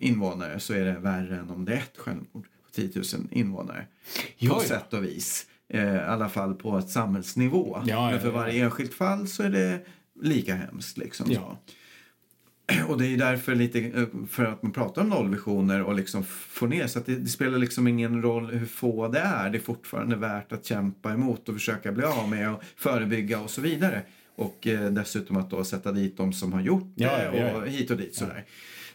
invånare så är det värre än om det är ett självmord på 10 000 invånare. Ja, på ja. sätt och vis. Eh, I alla fall på ett samhällsnivå. Ja, Men ja, för ja. varje enskilt fall så är det lika hemskt. Liksom, så. Och det är därför lite eh, för att man pratar om nollvisioner och liksom få ner så att det, det spelar liksom ingen roll hur få det är. Det är fortfarande värt att kämpa emot och försöka bli av med och förebygga och så vidare. Och eh, dessutom att då sätta dit de som har gjort det Ja, ja, ja, och hit och dit sådär.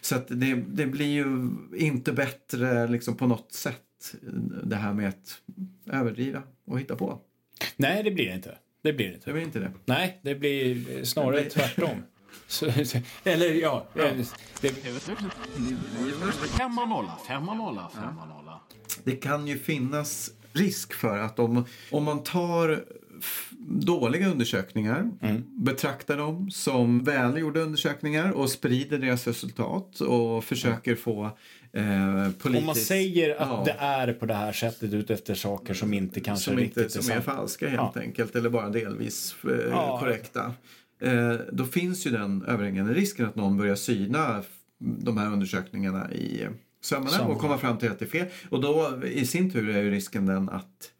Så att det, det blir ju inte bättre liksom på något sätt det här med att överdriva och hitta på. Nej, det blir det inte. Det blir det Det inte. blir inte det. Nej, det blir eh, snarare Det blir- tvärtom. Eller ja, eh, det, Femma nolla, femma nolla, femma nolla. Det kan ju finnas risk för att om, om man tar dåliga undersökningar, betraktar dem som välgjorda undersökningar och sprider deras resultat och försöker få eh, politiskt... om man säger att Ja, det är på det här sättet ut efter saker som inte kanske som inte riktigt som är sant. falska helt Ja. enkelt eller bara delvis eh, Ja. korrekta. Eh, då finns ju den överhängande risken att någon börjar syna de här undersökningarna i sömmarna och komma fram till att det är fel. Och då i sin tur är ju risken den att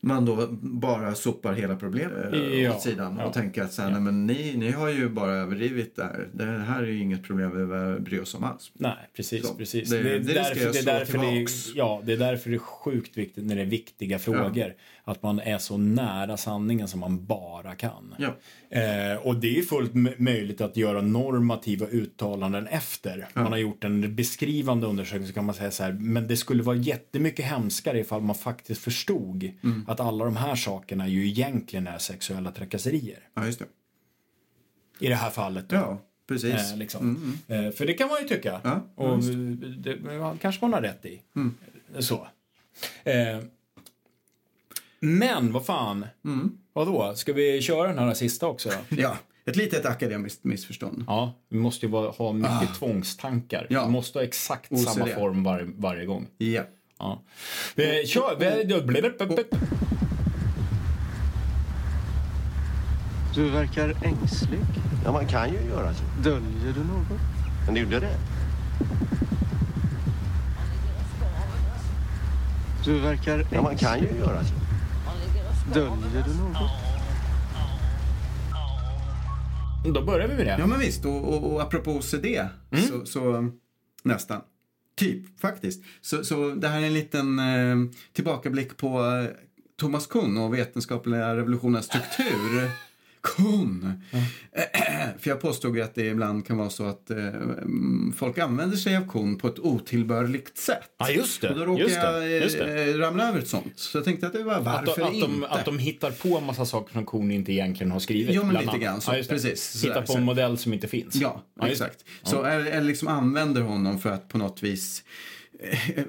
man då bara sopar hela problemet eh, Ja, åt sidan ja. och tänker att så här, nej, men ni, ni har ju bara överdrivit där. Det här är ju inget problem vi behöver bry oss om alls. Nej, precis. Så, precis. det- Det, det därför, det, är därför det, ja, det är därför det är sjukt viktigt när det är viktiga frågor. Att man är så nära sanningen som man bara kan. Ja. Eh, och det är fullt möjligt att göra normativa uttalanden efter. Man har gjort en beskrivande undersökning så kan man säga så här, men det skulle vara jättemycket hemskare ifall man faktiskt förstod Mm. att alla de här sakerna ju egentligen är sexuella trakasserier. Ja, just det. I det här fallet. Då. Ja, precis. Eh, liksom. eh, för det kan man ju tycka. Ja, och det, det kanske man har rätt i. Mm. Så. Eh, men vad fan. Mm. Vadå? Ska vi köra den här sista också då? Ja, ett litet akademiskt missförstånd. Ja, vi måste ju ha mycket tvångstankar. Ah. Ja. Vi måste ha exakt OCD. samma form var, varje gång. Ja. Ja. Vi kör. Vi, Du verkar ängslig. Ja, man kan ju göra så. Döljer du något? Men det gjorde det. Du verkar ängslig. Ja, man kan ju göra så. Döljer du något? Då börjar vi med det. Ja men visst, och, och, och apropå OCD så, så nästan. Typ faktiskt. Så, så det här är en liten eh, tillbakablick på eh, Thomas Kuhn och vetenskapliga revolutionens struktur. Kuhn! För jag påstod ju att det ibland kan vara så att eh, mm, folk använder sig av Kuhn på ett otillbörligt sätt. Ja, just det. Och då råkade Just jag. Just det. eh, ramla över ett sånt. Så jag tänkte att det var Att, varför de, att, de, inte? att de hittar på en massa saker som kon inte egentligen har skrivit. Ja, men lite annat. grann så. det. Precis. Hittar på en modell som inte finns. Ja, det. exakt. Så eller, liksom använder honom för att på något vis eh,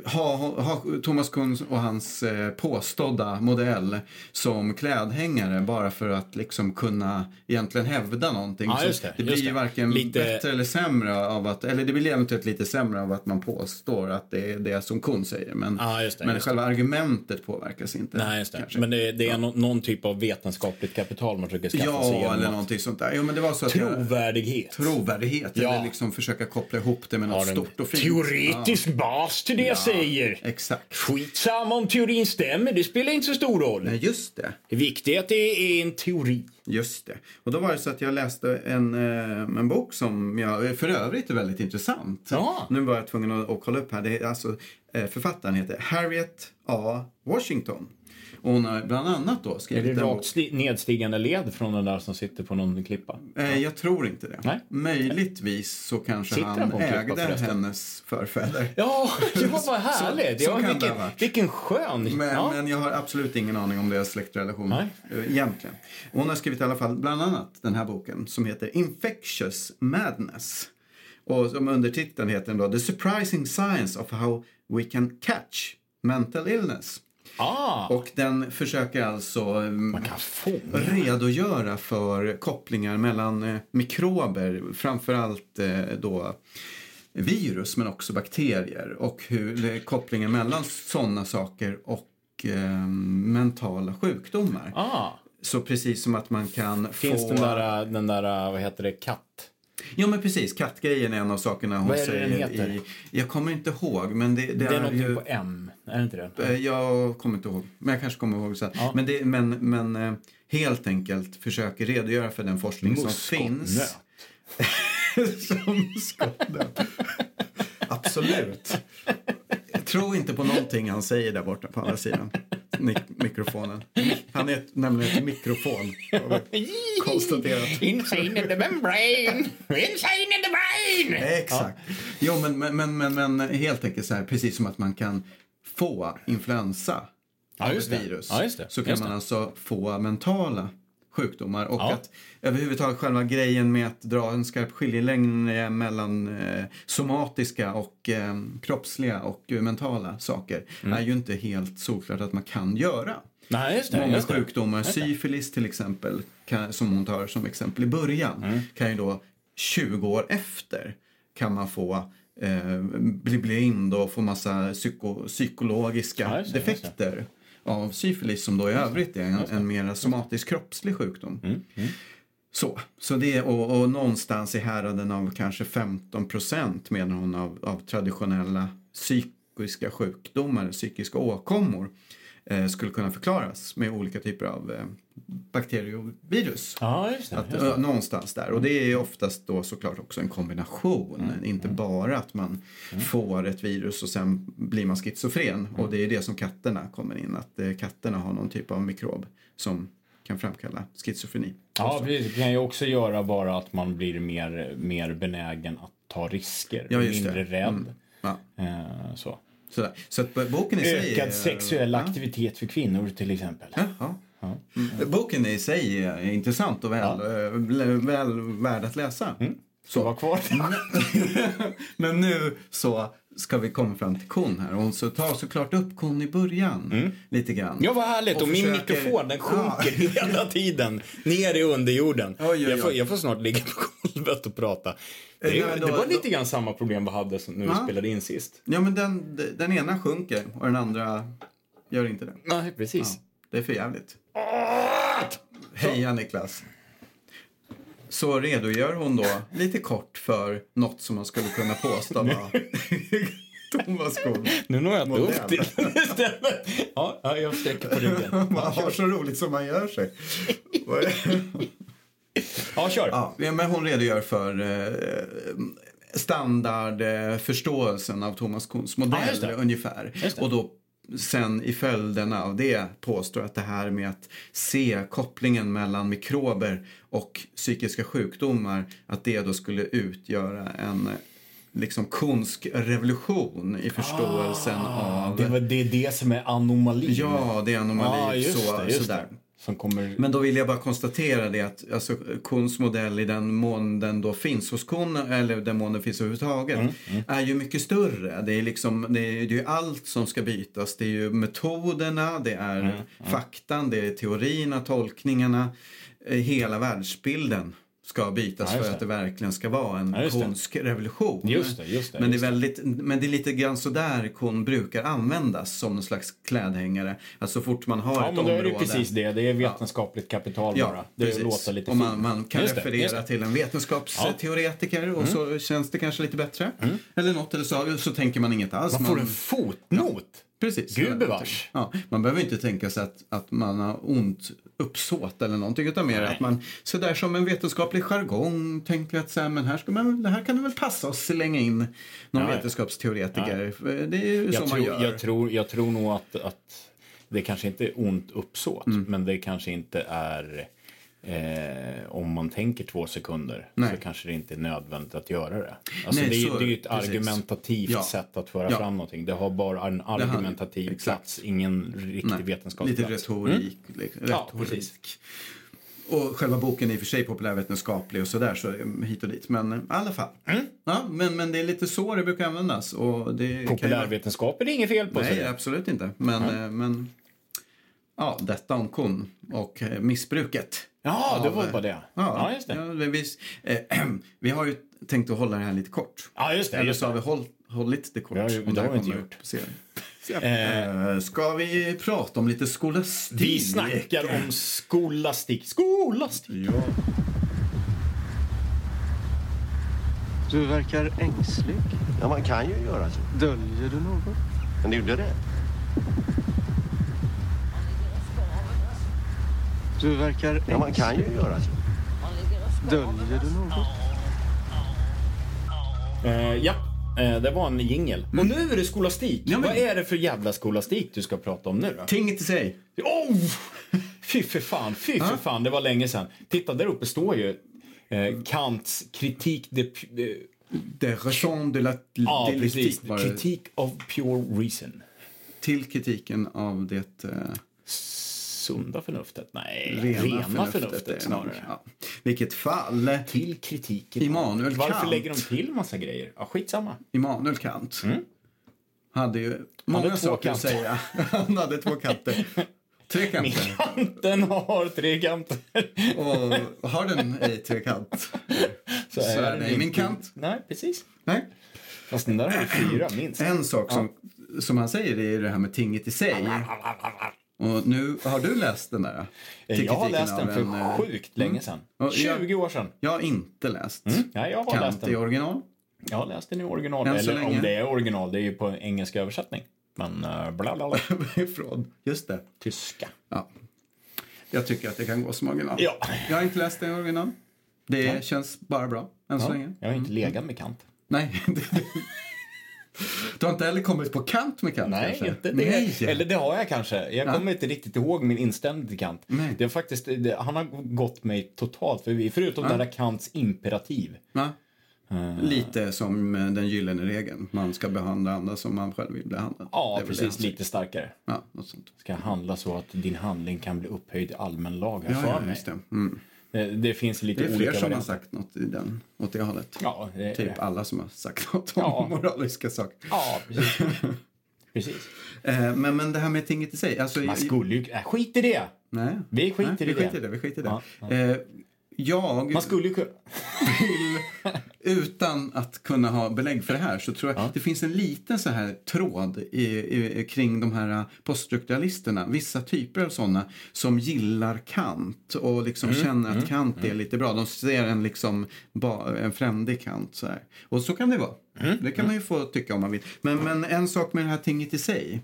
ha, ha Thomas Kuhn och hans eh, påstådda modell som klädhängare bara för att liksom kunna egentligen hävda någonting. Ja, det, det blir ju varken Lite- bättre eller sämre av att, eller det blir eventuellt lite sämre av att man påstår att det är det som Kuhn säger. Men, Ja, det, men själva argumentet påverkas inte. Nej, just det. kanske. Men det, det är nå- någon typ av vetenskapligt kapital man försöker skaffa sig Ja, eller någonting sånt där. Jo, men det var så att jag, Trovärdighet. trovärdighet Ja. eller liksom försöka koppla ihop det med något en stort och fint. teoretisk bas till det jag säger. Exakt. Skitsamma om teorin stämmer, det spelar inte så stor roll. Nej, just det. Det viktiga är att det är en teori. Just det. Och då var det så att jag läste en, eh, en bok som jag för övrigt är väldigt intressant. Ja. Nu var jag tvungen att, att kolla upp här. Det är alltså, eh, författaren heter Harriet A. Washington. Och hon har bland annat då Är skrivit det en bok. rakt sti- nedstigande led från den där som sitter på någon klippa? Eh, jag tror inte det. Nej. Möjligtvis så kanske Sitter han ägde hennes förfäder. Ja, det var bara härligt. Så- så ja, det vilken, vilken skön... Men, ja. men jag har absolut ingen aning om deras släktrelation Nej. eh, egentligen. Hon har skrivit i alla fall bland annat den här boken som heter Infectious Madness. Och som undertiteln heter då The Surprising Science of How We Can Catch Mental Illness. Ah, Och den försöker alltså mm, man kan få redogöra för kopplingar mellan eh, mikrober, framförallt eh, då virus men också bakterier och hur är kopplingen mellan sådana saker och eh, mentala sjukdomar. Ah, Så precis som att man kan finns få... den där, den där, vad heter det, katt? Ja men precis, kattgrejen är en av sakerna hon Vad är det säger den heter? i... Jag kommer inte ihåg men det, det, Det är är någonting ju... på M, är det inte det? Eh, Jag kommer inte ihåg, men jag kanske kommer ihåg sen. Ja. Men, det, men, men eh, helt enkelt försöker redogöra för den forskning som finns. Som. Absolut. Tror inte på någonting han säger där borta på andra sidan Mik- mikrofonen. Han är nämligen ett mikrofon. Konstaterat. Insane in the membrane! Insane in the brain! Exakt. Jo, men, men, men, men, helt enkelt så här, precis som att man kan få influensa Ja, av ett virus. Ja. Så kan man alltså få mentala sjukdomar. Och Ja. att överhuvudtaget själva grejen med att dra en skarp skiljelinje mellan eh, somatiska och eh, kroppsliga och eh, mentala saker Mm. är ju inte helt solklart att man kan göra. Nej, just det. Många Just det. sjukdomar, Just det. syfilis till exempel, kan, som hon tar som exempel i början, Mm. kan ju då 20 år efter kan man få eh, bli blind och få massa psyko, psykologiska Ja, defekter av syfilis som då i övrigt är en, en mer somatisk kroppslig sjukdom. Mm, Så, så det, och, och någonstans i häraden av kanske 15 procent menar hon av, av traditionella psykiska sjukdomar, psykiska åkommor skulle kunna förklaras med olika typer av eh, bakterier och virus. Ja, just det. Att, Just det. ö, någonstans där. Och det är oftast då såklart också en kombination. Mm, Inte bara att man får ett virus och sen blir man schizofren. Mm. Och det är det som katterna kommer in. Att eh, katterna har någon typ av mikrob som kan framkalla schizofreni. Ja, precis. Det kan ju också göra bara att man blir mer, mer benägen att ta risker. Ja, just det. mindre rädd. Mm. Ja, Eh, så. Sådär. Så att boken i sig... Ökad sexuell ja. aktivitet för kvinnor till exempel. Ja, ja. Mm. Boken i sig är intressant och väl, eh, väl, värd att läsa. Så var kvar. Men nu så ska vi komma fram till kon här. Och hon så tar såklart upp kon i början. Lite grann. Ja, vad härligt. Och, Och min försöker- mikrofon den sjunker Ja. hela tiden ner i underjorden. Oj, oj, oj. Jag, får, jag får snart ligga på golvet och prata. Det, nej, då- det var då- lite grann samma problem vi hade som när vi spelade in sist. Ja, men den, den ena sjunker och den andra gör inte det. Nej, precis. Ja, det är för jävligt. Heja Niklas. Så redogör hon då lite kort för något som man skulle kunna påstå var Thomas Skog. Nu når jag inte upp till istället. Ja, ja, jag sträcker på ryggen. Man har så roligt som man gör sig. Ja, kör. Ja, men hon redogör för eh, standardförståelsen av Thomas Kuhns modell det. ungefär. Och då sen i följden av det påstår att det här med att se kopplingen mellan mikrober och psykiska sjukdomar, att det då skulle utgöra en liksom konsk revolution i förståelsen av... Ah, Det, var, det är det som är anomalin. Ja, det är anomali. Just så, det. Just sådär. det. Kommer... Men då vill jag bara konstatera det att alltså, Kuhns modell i den mån den då finns hos Kuhn, eller den mån den finns överhuvudtaget, är ju mycket större. Det är, liksom, det är, det är allt som ska bytas. Det är ju metoderna, det är faktan, det är teorierna, tolkningarna, eh, hela världsbilden ska bytas Ja, för att det. verkligen ska vara en Ja, just det. konsk revolution. Just det, just det, men, det är väldigt, men det är lite grann sådär kon brukar användas som en slags klädhängare. Alltså så fort man har Ja, ett men då är område. det precis det. Det är vetenskapligt kapital bara. Det precis. låter lite och man, man kan Just referera det. till en vetenskapsteoretiker och så känns det kanske lite bättre. Eller något, eller så, så tänker man inget alls. Man får en fotnot. Precis. Gud bevars. Ja, man behöver inte tänka sig att, att man har ont uppsåt eller någonting utan mer Nej. att man sådär som en vetenskaplig jargong tänker att så här, men här, ska man, det här kan det väl passa att slänga in någon ja. vetenskapsteoretiker. Det är ju så man gör. jag, tror, jag tror nog att, att det kanske inte är ont uppsåt, Mm. men det kanske inte är... Eh, om man tänker två sekunder Nej. så kanske det inte är nödvändigt att göra det. Alltså Nej, det, är, så- det är ju ett precis. argumentativt Ja. sätt att föra Ja. fram någonting. Det har bara en argumentativ exakt. plats, ingen riktig Nej, vetenskapsplats. Lite retorik. liksom, Ja, retorik. och själva boken är i och för sig populärvetenskaplig och sådär så eh, hit och dit. Men eh, i alla fall. Mm. Ja, men, men det är lite så det brukar användas. Och det Populärvetenskap är det inget fel på. Nej, absolut inte. Men, eh, men ja, detta om kon och eh, missbruket. Ja, det var eh, bara det. Ja, just det. Ja, det vi, eh, vi har ju tänkt att hålla det här lite kort. Ja, just det. Eller Just så har det. vi håll, hållit det kort. Det har ju- det har vi inte gjort. upp på serien. Eh, ska vi prata om lite skolastik? Vi snackar om skolastik. Skolastik! Ja. Du verkar ängslig. Ja, man kan ju göra så. Döljer du något? Men är du rädd? Du verkar ängslig. Ja, man kan ju göra så. Döljer du något? Eh, ja, eh, det var en jingel. Och nu är det skolastik. Ja, men- Vad är det för jävla skolastik du ska prata om nu då? Tinget i sig. Oh! Fy för fan, fy för fan, det var länge sedan. Titta, där uppe står ju eh, Kants kritik de... de De raison de la ja, precis. det. Kritik of pure reason. Till kritiken av det eh, Sunda förnuftet? Nej, rena, rena, förnuftet. förnuftet, snarare. Ja. Vilket fall. Till kritiken. Immanuel Varför Kant. lägger de till massa grejer? Ja, skitsamma. Immanuel Kant hade ju många två saker att säga. Han hade två kanter. Tre kanter. Kanten har tre kanter. Och har den ej trekant? Så är det min kant. Nej, precis. Nej. Fast den där har ju fyra, minst. En sak som, som han säger är det här med tinget i sig. Och nu, har du läst den där? Till Jag har läst den för en, eh, sjukt länge sedan. Och jag- 20 år sedan. Jag har inte läst Nej, jag har läst Kant i den. original. Jag har läst den i original. Eller länge. om det är original, det är ju på engelska översättning. Men uh, bla bla bla. Ifrån. Just det. Tyska. Ja. Jag tycker att det kan gå som original. Ja. Jag har inte läst den i original. Det Nej. känns bara bra än så Ja, länge. jag har inte legat med Kant. Nej. du har inte heller kommit på kant med Kant Nej, kanske? inte det. Nej. Eller det har jag kanske. Jag kommer inte riktigt ihåg min inställning till Kant. Nej. Det är faktiskt, det, han har gått mig totalt förbi. Förutom Ja. det där Kants imperativ. Ja. Lite som eh, den gyllene regeln. Man ska behandla andra som man själv vill behandla. Ja, precis. Lite starkare. Ja, något sånt. Ska handla så att din handling kan bli upphöjd i allmän lag Ja, för ja, just det. Mm. Det, det finns lite Det är olika fler som har sagt något i den, åt det hållet. Ja, det, Typ alla som har sagt något om Ja. moraliska saker. ja, precis. precis. Eh, men, men det här med tinget i sig. Alltså, Man skulle ju... Äh, skit i det! Nej. Vi skiter Nej, i vi det. skiter i det. Vi skiter i det. Ja, ja. Eh, jag Man skulle ju kunna... vill, utan att kunna ha belägg för det här, så tror jag Ja. det finns en liten så här tråd i, i, kring de här poststrukturalisterna. Vissa typer av sådana som gillar Kant och liksom Mm, känner att Kant är lite bra. De ser en liksom ba, en frändig Kant så här. Och så kan det vara. Mm, Det kan man ju få tycka om man vill. Men, men en sak med det här tinget i sig.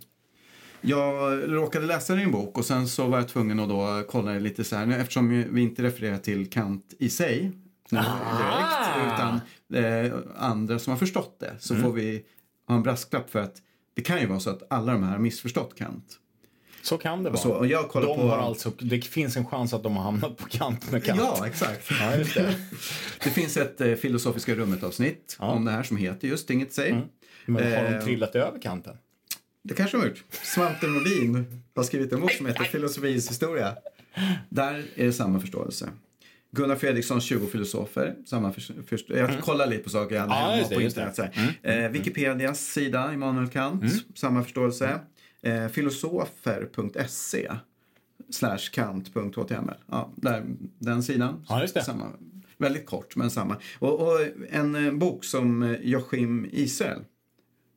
Jag råkade läsa en bok och sen så var jag tvungen att då kolla lite så här eftersom vi inte refererar till Kant i sig direkt utan eh, andra som har förstått det så får vi ha en brasklapp för att det kan ju vara så att alla de här har missförstått Kant. Så kan det vara. Så, och jag kollar de på... har alltså, det finns en chans att de har hamnat på kant med Kant. Ja, exakt. Ja, just det. Det finns ett eh, Filosofiska rummet-avsnitt Ja. om det här som heter just Inget sig. Men har de Eh, trillat över kanten? Det kanske de har gjort. Svante Nordin har skrivit en bok som heter Filosofins historia. Där är det samma förståelse. Gunnar Fredrikssons 20 filosofer. Samma för, för, jag kollar lite på saker jag hade Ja, hemma på internet. här. Eh, Wikipedias sida, Immanuel Kant. Samma förståelse. Eh, filosofer.se slash kant.html. Ja, där, den sidan. Ja. Samma, väldigt kort, men samma. Och, och en eh, bok som eh, Joachim Israel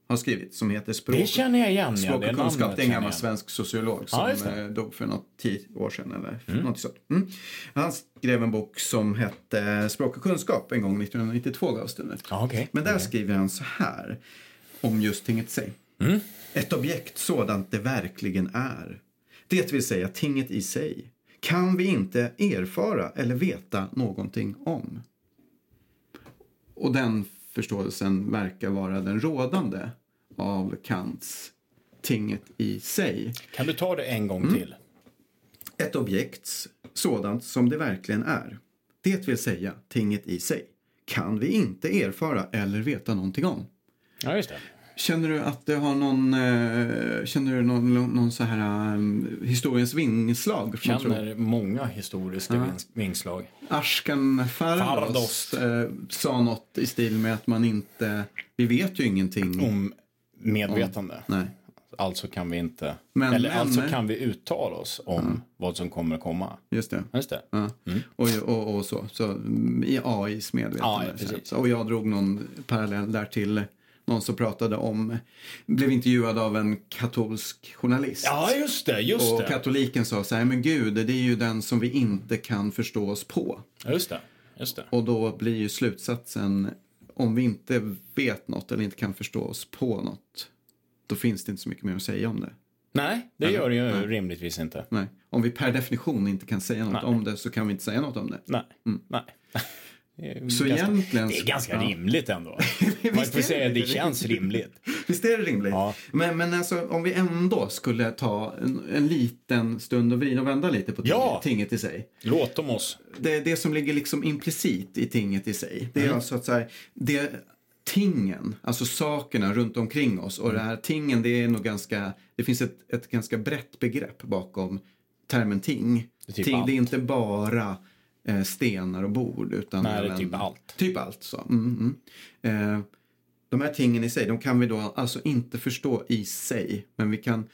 har skrivit som heter Språk Det känner jag igen. Språk och kunskap, det är en gammal svensk sociolog som Ja, eh, dog för något tio år sedan eller något sånt. Mm. Han skrev en bok som hette Språk och kunskap en gång 1992 gavs den ut. Ja, okej. Men där Okej. skriver han så här om just tinget sig. Ett objekt sådant det verkligen är. Det vill säga tinget i sig. Kan vi inte erfara eller veta någonting om. Och den förståelsen verkar vara den rådande av Kants tinget i sig. Kan du ta det en gång Mm. till? Ett objekt sådant som det verkligen är. Det vill säga tinget i sig. Kan vi inte erfara eller veta någonting om. Ja, just det. Känner du att det har någon, eh, känner du någon, någon, så här um, historiens vingslag? tro? Känner många historiska vings- vingslag. Ashkan Fardos Fardos. eh, sa något i stil med att man inte, vi vet ju ingenting. Om medvetande. Nej. Alltså kan vi inte... Men- eller men- alltså kan vi uttala oss om vad som kommer att komma. Just det. Just det. Ja. Och, och, och så. så mm, I AIs medvetande. Ja, ja, och jag drog någon parallell där till någon som pratade om, blev intervjuad av en katolsk journalist. Ja, just det. Just och det. katoliken sa så här, men gud, det är ju den som vi inte kan förstå oss på. Ja, Just det. Just det. Och då blir ju slutsatsen, om vi inte vet något eller inte kan förstå oss på något, då finns det inte så mycket mer att säga om det. Nej, det gör det ju rimligtvis inte. Nej. Om vi per definition inte kan säga något Nej. om det så kan vi inte säga något om det. Nej. Nej. Det är Mm. Så ganska, egentligen- Det är ganska ja. rimligt ändå. Man får säga det det känns rimligt. Visst är det rimligt? Ja. Men, men alltså, om vi ändå skulle ta en, en liten stund och vrida och vända lite på Ja. tinget i sig. Låt dem oss. Det, det som ligger liksom implicit i tinget i sig, det är Mm. alltså att så här, det, tingen, alltså sakerna runt omkring oss och det här tingen, det är nog ganska, det finns ett, ett ganska brett begrepp bakom termen ting. Det typ ting allt. det är inte bara eh, stenar och bord utan Nej, även- typ allt. Typ allt så. Mm, mm. Eh, de här tingen i sig, de kan vi då alltså inte förstå i sig. Men vi kan,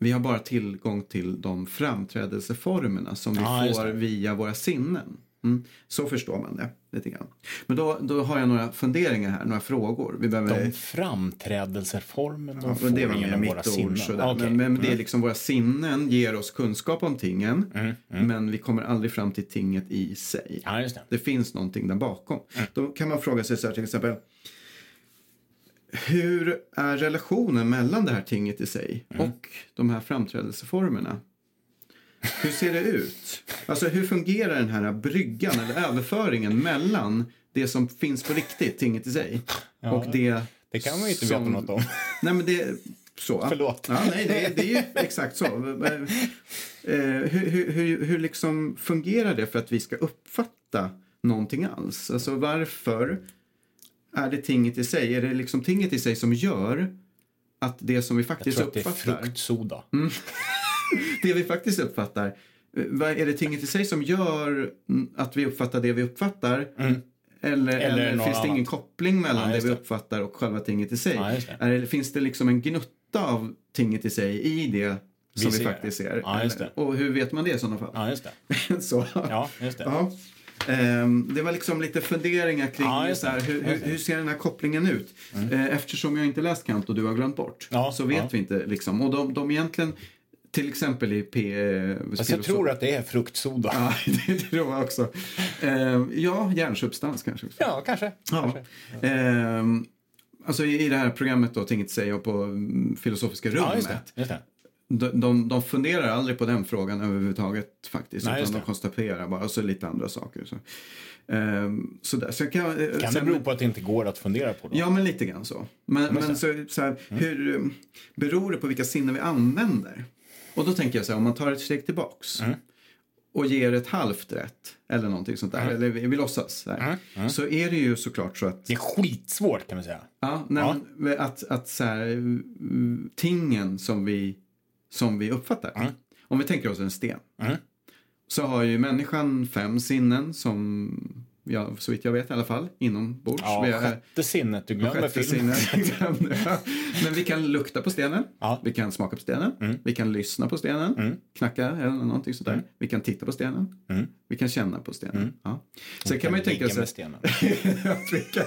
vi har bara tillgång till de framträdelseformerna som vi just får via våra sinnen. Mm. Så förstår man det lite grann. Men då, då har jag några funderingar här, några frågor. Vi behöver... De framträdelseformer de Ja, får det var genom våra sinnen. Sådär. Okej. Men, men det är Mm. liksom våra sinnen ger oss kunskap om tingen. Men vi kommer aldrig fram till tinget i sig. Ja, det. Det finns någonting där bakom. Då kan man fråga sig så här till exempel. Hur är relationen mellan det här tinget i sig och de här framträdelseformerna? Hur ser det ut? Alltså hur fungerar den här bryggan eller överföringen mellan det som finns på riktigt, tinget i sig, och det Det kan man ju inte som- veta något om. Nej men det, så. Förlåt. Ja, nej, det, det är ju exakt så. Eh, hur, hur, hur, hur liksom fungerar det för att vi ska uppfatta någonting alls? Alltså varför är det tinget i sig? Är det liksom tinget i sig som gör att det som vi Jag faktiskt tror att det är uppfattar, fruktsoda. det vi faktiskt uppfattar, vad är det tinget i sig som gör mm, att vi uppfattar det vi uppfattar? Eller, Eller eller, något finns det ingen annat. koppling mellan Ja, det vi uppfattar och själva tinget i sig? Ja, det. Det- finns det liksom en gnutta av tinget i sig i det som vi, ser. faktiskt ser? Ja, Eller-. Och hur vet man det i sådana fall? Ja, just det. så. Ja, just det. Ja. Ehm, det var liksom lite funderingar kring Ja, så här, hur, hur. Mm. hur ser den här kopplingen ut? Eh, eftersom jag inte läst Kant och du har glömt bort Ja, så vet ja. vi inte. Liksom. Och de, de egentligen, till exempel i P... eh, Fast jag tror att det är fruktsoda. Ja, det tror jag också. Ehm, ja, järnsubstans kanske. Också. Ja, kanske. Ja. Ehm, alltså i, det här programmet då, Tinget säga på mm, Filosofiska rummet. Ja, just det. Just det. De, de, de funderar aldrig på den frågan överhuvudtaget faktiskt. Nej, utan de det. konstaterar bara, och så lite andra saker. Så. Sådär. Så jag kan, eh, Kan det sen- bero på att det inte går att fundera på? Då? Ja, men lite grann så. Men, men så, så här, hur eh, beror det på vilka sinnen vi använder? Och då tänker jag så här, om man tar ett steg tillbaks och ger ett halvt rätt eller någonting sånt där, eller vi, låtsas, så, här, så är det ju såklart så att Det är skitsvårt kan man säga. Ja, nej, men att, att så här, mm, tingen som vi, som vi uppfattar. Om vi tänker oss en sten. Så har ju människan fem sinnen som, ja, så vitt jag vet i alla fall, inombords. Ja, Vi sjätte sinnet. Du glömmer filmen. Men vi kan lukta på stenen, Ja. Mm. vi kan smaka på stenen, vi kan lyssna på stenen, knacka eller någonting sånt där. Vi kan titta på stenen, vi kan känna på stenen. Ja. Sen kan man ju tänka sig... stenen. Att vi kan,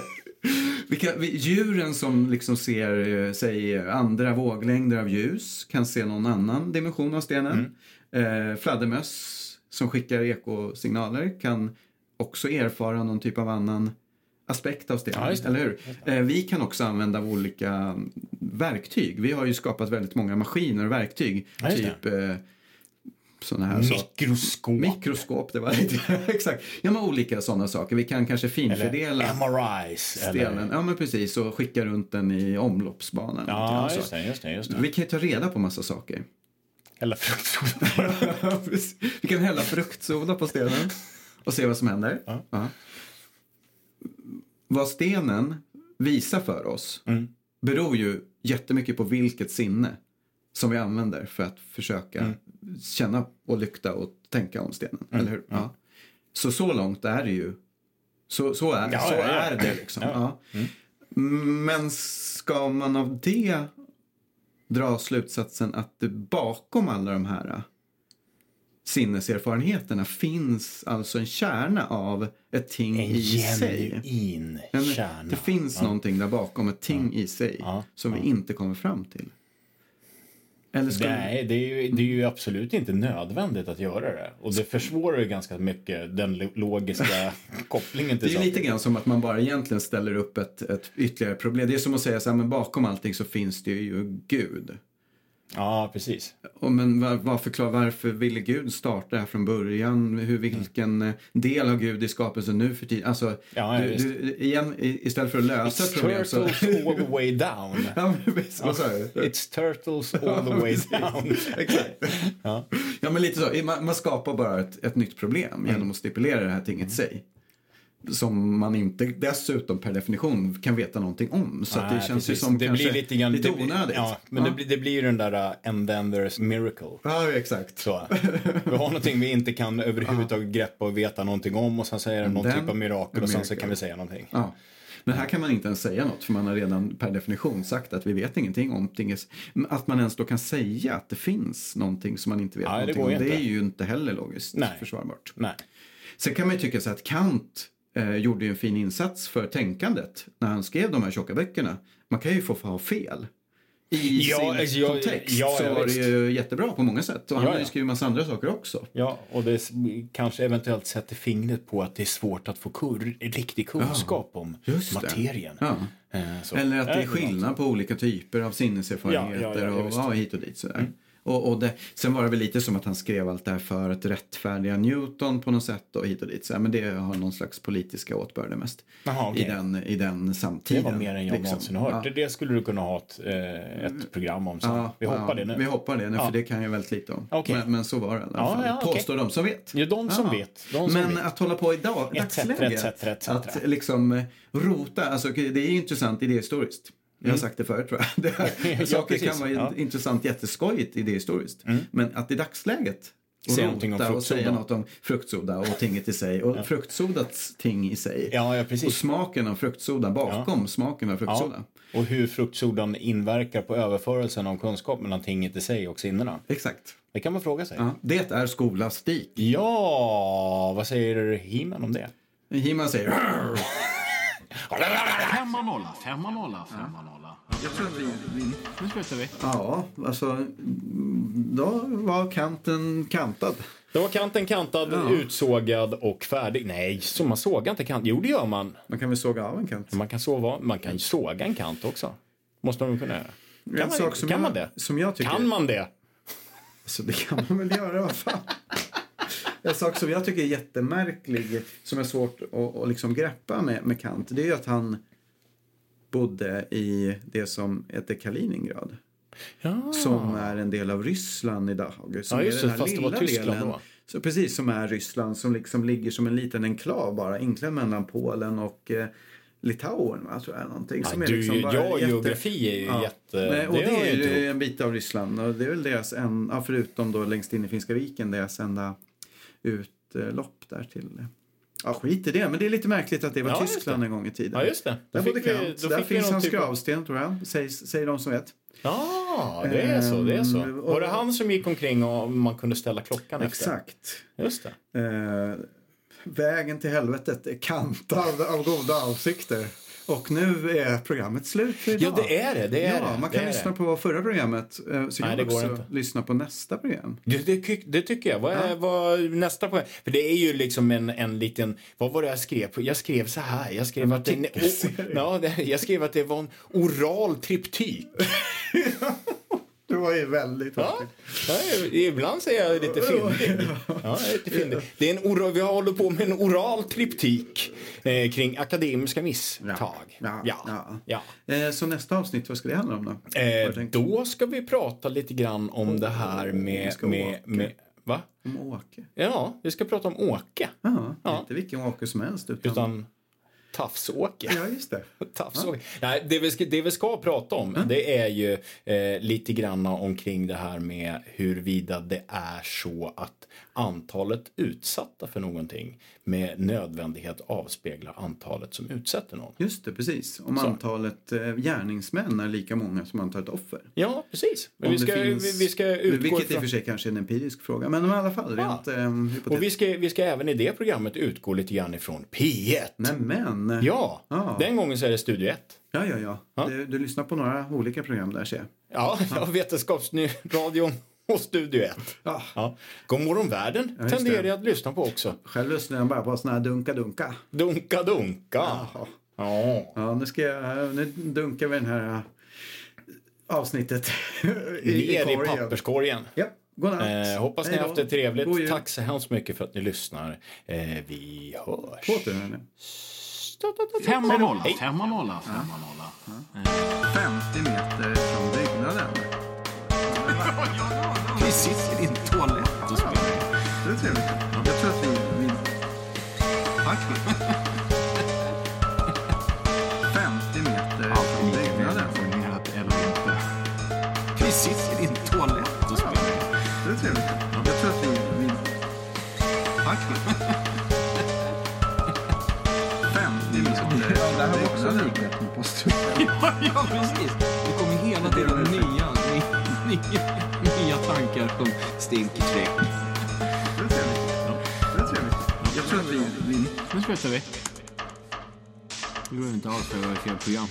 vi kan, vi, djuren som liksom ser eh, säg, andra våglängder av ljus kan se någon annan dimension av stenen. Eh, fladdermöss som skickar ekosignaler kan också erfara någon typ av annan aspekt av stenen. Ja, eller hur? Eh, vi kan också använda olika verktyg. Vi har ju skapat väldigt många maskiner och verktyg. Ja, typ eh, sådana här. Mikroskop. Mikroskop, det var lite, exakt. Ja, men olika sådana saker. Vi kan kanske finfördela MRIs. stenen. Eller... Ja, men precis. Och skicka runt den i omloppsbanan. Ja, just det, just det, just det. Vi kan ju ta reda på massa saker. Eller fruktsoda. Ja, precis. vi kan hälla fruktsoda på stenen och se vad som händer. Ja. Ja. Vad stenen visar för oss Mm. beror ju jättemycket på vilket sinne som vi använder för att försöka Mm. känna och lykta och tänka om stenen. Eller hur? Ja. Så så långt är det ju. Så, så, är, Ja, så ja, är det liksom. Ja. Ja. Men ska man av det dra slutsatsen att det bakom alla de här sinneserfarenheterna finns alltså en kärna av ett ting En i sig. genuin En, kärna. det finns någonting där bakom, ett ting i sig, Ja. som vi inte kommer fram till. Eller ska Nej, det är, ju, det är ju absolut inte nödvändigt att göra det. Och det försvårar ju ganska mycket den lo- logiska kopplingen till Det är saker. lite grann som att man bara egentligen ställer upp ett, ett ytterligare problem. Det är som att säga så här, men bakom allting så finns det ju Gud. Ja, precis. Och men var, var förklar, varför ville Gud starta det här från början? Hur, vilken eh, del har Gud i skapelsen nu för tiden? Alltså, Ja, du, du, igen, istället för att lösa It's problem så... turtles all the way down. ja, visst, vad sa du? It's turtles all the way down. Exakt. Ja. Ja, men lite så. Man, man skapar bara ett, ett nytt problem Mm. genom att stipulera det här tinget i sig. Som man inte dessutom per definition kan veta någonting om. Så att det Nej, känns ju precis. som det kanske blir lite, grann, lite det onödigt. Ja, men ja. Det, blir, det blir ju den där uh, and then there's miracle. Ja, exakt. Så, vi har någonting vi inte kan överhuvudtaget greppa och veta någonting om och sen så är det någon typ av mirakel och sen så kan vi säga någonting. Ja. Men här kan man inte ens säga något för man har redan per definition sagt att vi vet ingenting om tinges... Att man ens då kan säga att det finns någonting som man inte vet Nej, det någonting går om. ju Det är inte. ju inte heller logiskt Nej. försvarbart. Nej. Sen kan man ju tycka så att Kant eh, gjorde ju en fin insats för tänkandet när han skrev de här tjocka böckerna. Man kan ju få ha fel. I Ja, sin jag- kontext ja, så ja, var det ju jättebra på många sätt. Och han Ja, har ju ja. skrivit massa andra saker också. Ja, och det kanske eventuellt sätter fingret på att det är svårt att få kur- riktig kunskap om materien. Ja. Eh. Eller att det är skillnad på olika typer av sinneserfarenheter Ja, ja, ja, ja, och. Mm. ja, hit och dit. Sådär. Och, och det, sen var det väl lite som att han skrev allt det här för att rättfärdiga Newton på något sätt och hit och dit. Sådär. Men det har någon slags politiska åtbörder mest Jaha, okej. i, den, i den Det samtiden. var mer än jag liksom. någonsin har hört. Ja. Det, det skulle du kunna ha ett, eh, ett program om sen. Ja, vi hoppar ja, det nu. Vi hoppar det nu, för det kan jag väldigt lite om. Okej. Men, men så var det i alla fall. ja, okej. Påstår de som vet. Ja, de som vet. De som men vet. att hålla på idag, dagsläget, att liksom eh, rota, alltså det är intressant idéhistoriskt. Jag har sagt det förut tror jag. Det här, Mm. Ja, saker precis. kan vara Ja. Mm. intressant, jätteskojigt idéhistoriskt. Men att i dagsläget och Säga någonting om rota och fruktsoda. säga något om fruktsoda och tinget i sig och fruktsodats ting i sig. Ja, ja, Och smaken av fruktsoda bakom smaken av fruktsoda. Ja. Och hur fruktsodan inverkar på överförelsen av kunskap mellan tinget i sig och sinnena. Exakt. Det kan man fråga sig. Ja, det är skolastik. Ja, vad säger He-Man om det? He-Man säger Femma nolla, femma nolla, femma nolla. Jag tror att vi, vi... Nu slutar vi. Ja, alltså då var kanten kantad. Då var kanten kantad, utsågad och färdig. Nej, så man sågar inte kant. Jo, det gör man. Man kan väl såga av en kant. Man kan, sova, man kan såga en kant också. Måste man kunna göra. Kan, En man, sak som kan jag, man det? Som jag tycker... Kan man det? Så det kan man väl göra, vad fan. En sak som jag tycker är jättemärklig, som är svårt att, att liksom greppa med, med Kant, det är ju att han bodde i det som heter Kaliningrad. Ja. Som är en del av Ryssland idag. Som Ja, är just den det, här fast det var lilla delen. då. Så precis som är Ryssland som liksom ligger som en liten enklav bara, inklämd mellan Polen och eh, Litauen, va, tror jag. Någonting, Ja, som är du, liksom bara ja, jätte- geografi är ju Ja. jätte... Nej, och det, jag är ju en bit av Ryssland och det är väl deras, en, ja, förutom då längst in i Finska viken, deras enda utlopp där till... Ja, skit i det, men det är lite märkligt att det var Ja, Tyskland en gång i tiden. Ja, just det. Då Där fick vi- då Där fick finns hans typ av- gravsten, tror jag, säger, säger de som vet. Ja, det är så. Det är så. Ehm, Var det han som gick omkring och man kunde ställa klockan efter? Exakt. Just det. Eh, vägen till helvetet är kantad av goda avsikter. Och nu är programmet slut för idag. Ja, det är det. det, är ja, det, man det kan är lyssna det. på förra programmet. eh, Så kan Nej, det går också inte. lyssna på nästa program. Det, det, det tycker jag. Vad är vad, nästa poäng? För det är ju liksom en, en liten... Vad var det jag skrev? Jag skrev så här. Jag skrev, En att, det, artikelserie. ja, det, jag skrev att det var en oral triptyk. Det var ju väldigt Ja, ja, ibland säger jag lite fyndig. Ja, lite fyndig. Det är en oral, vi håller på med en oral triptyk eh, kring akademiska misstag. Ja, ja, ja. Eh, Så nästa avsnitt, vad ska det handla om då? Eh, då ska vi prata lite grann om det här med... med, med va? Om Åke? Ja, vi ska prata om Åke. Ja, Ja. inte vilken Åke som helst. Utan... Utan Tafsåke. Ja, just det. Tafsåke. Nej, det, vi ska, det vi ska prata om det är ju eh, lite grann omkring det här med huruvida det är så att antalet utsatta för någonting med nödvändighet avspeglar antalet som utsätter någon. Just det, precis. Om Så. antalet eh, gärningsmän är lika många som antalet offer. Ja, precis. Men Om vi ska, finns- vi, ska utgå Vilket i och ifrån... för sig kanske är en empirisk fråga. Men i alla fall, Ja. rent eh, hypotetiskt. Och vi ska, vi ska även i det programmet utgå lite grann ifrån P1. Nämen! Ja, Ja. den gången så är det Studio 1. Ja, ja, ja. Ja. Du, du lyssnar på några olika program där ser jag. Ja, ja. Vetenskapsradion och Studio 1. Ja. Ja. God morgon världen Ja, tenderar jag att lyssna på också. Själv lyssnar jag bara på såna här dunka-dunka. Dunka dunka. Jaha. Ja. Ja, nu ska jag, nu dunkar vi den här eh, avsnittet i, Ner i korgen. papperskorgen. Ja, godnatt. Eh, hoppas ni har haft det trevligt. Tack så hemskt mycket för att ni lyssnar. Eh, vi hörs. På återhörande. Femma nolla, femma nolla, femma nolla. 50 meter från byggnaden. Vi sitter i din toalett och spelar. Det är trevligt. Jag tror att vi... vi... Tack. 50 meter Allt från byggnaden. välinformerat eller inte. Vi sitter i din toalett och spelar. Det är trevligt. Jag tror att vi... vi... Tack. 50 meter från Det här var också byggnaden. likhet med posthuset. ja, precis. Det kommer hela tiden nya, nya tankar som stinker träck. Det är trevligt. Det är trevligt. Jag tror att vi... vi... Nu slutar vi. Det går inte jag har fel program.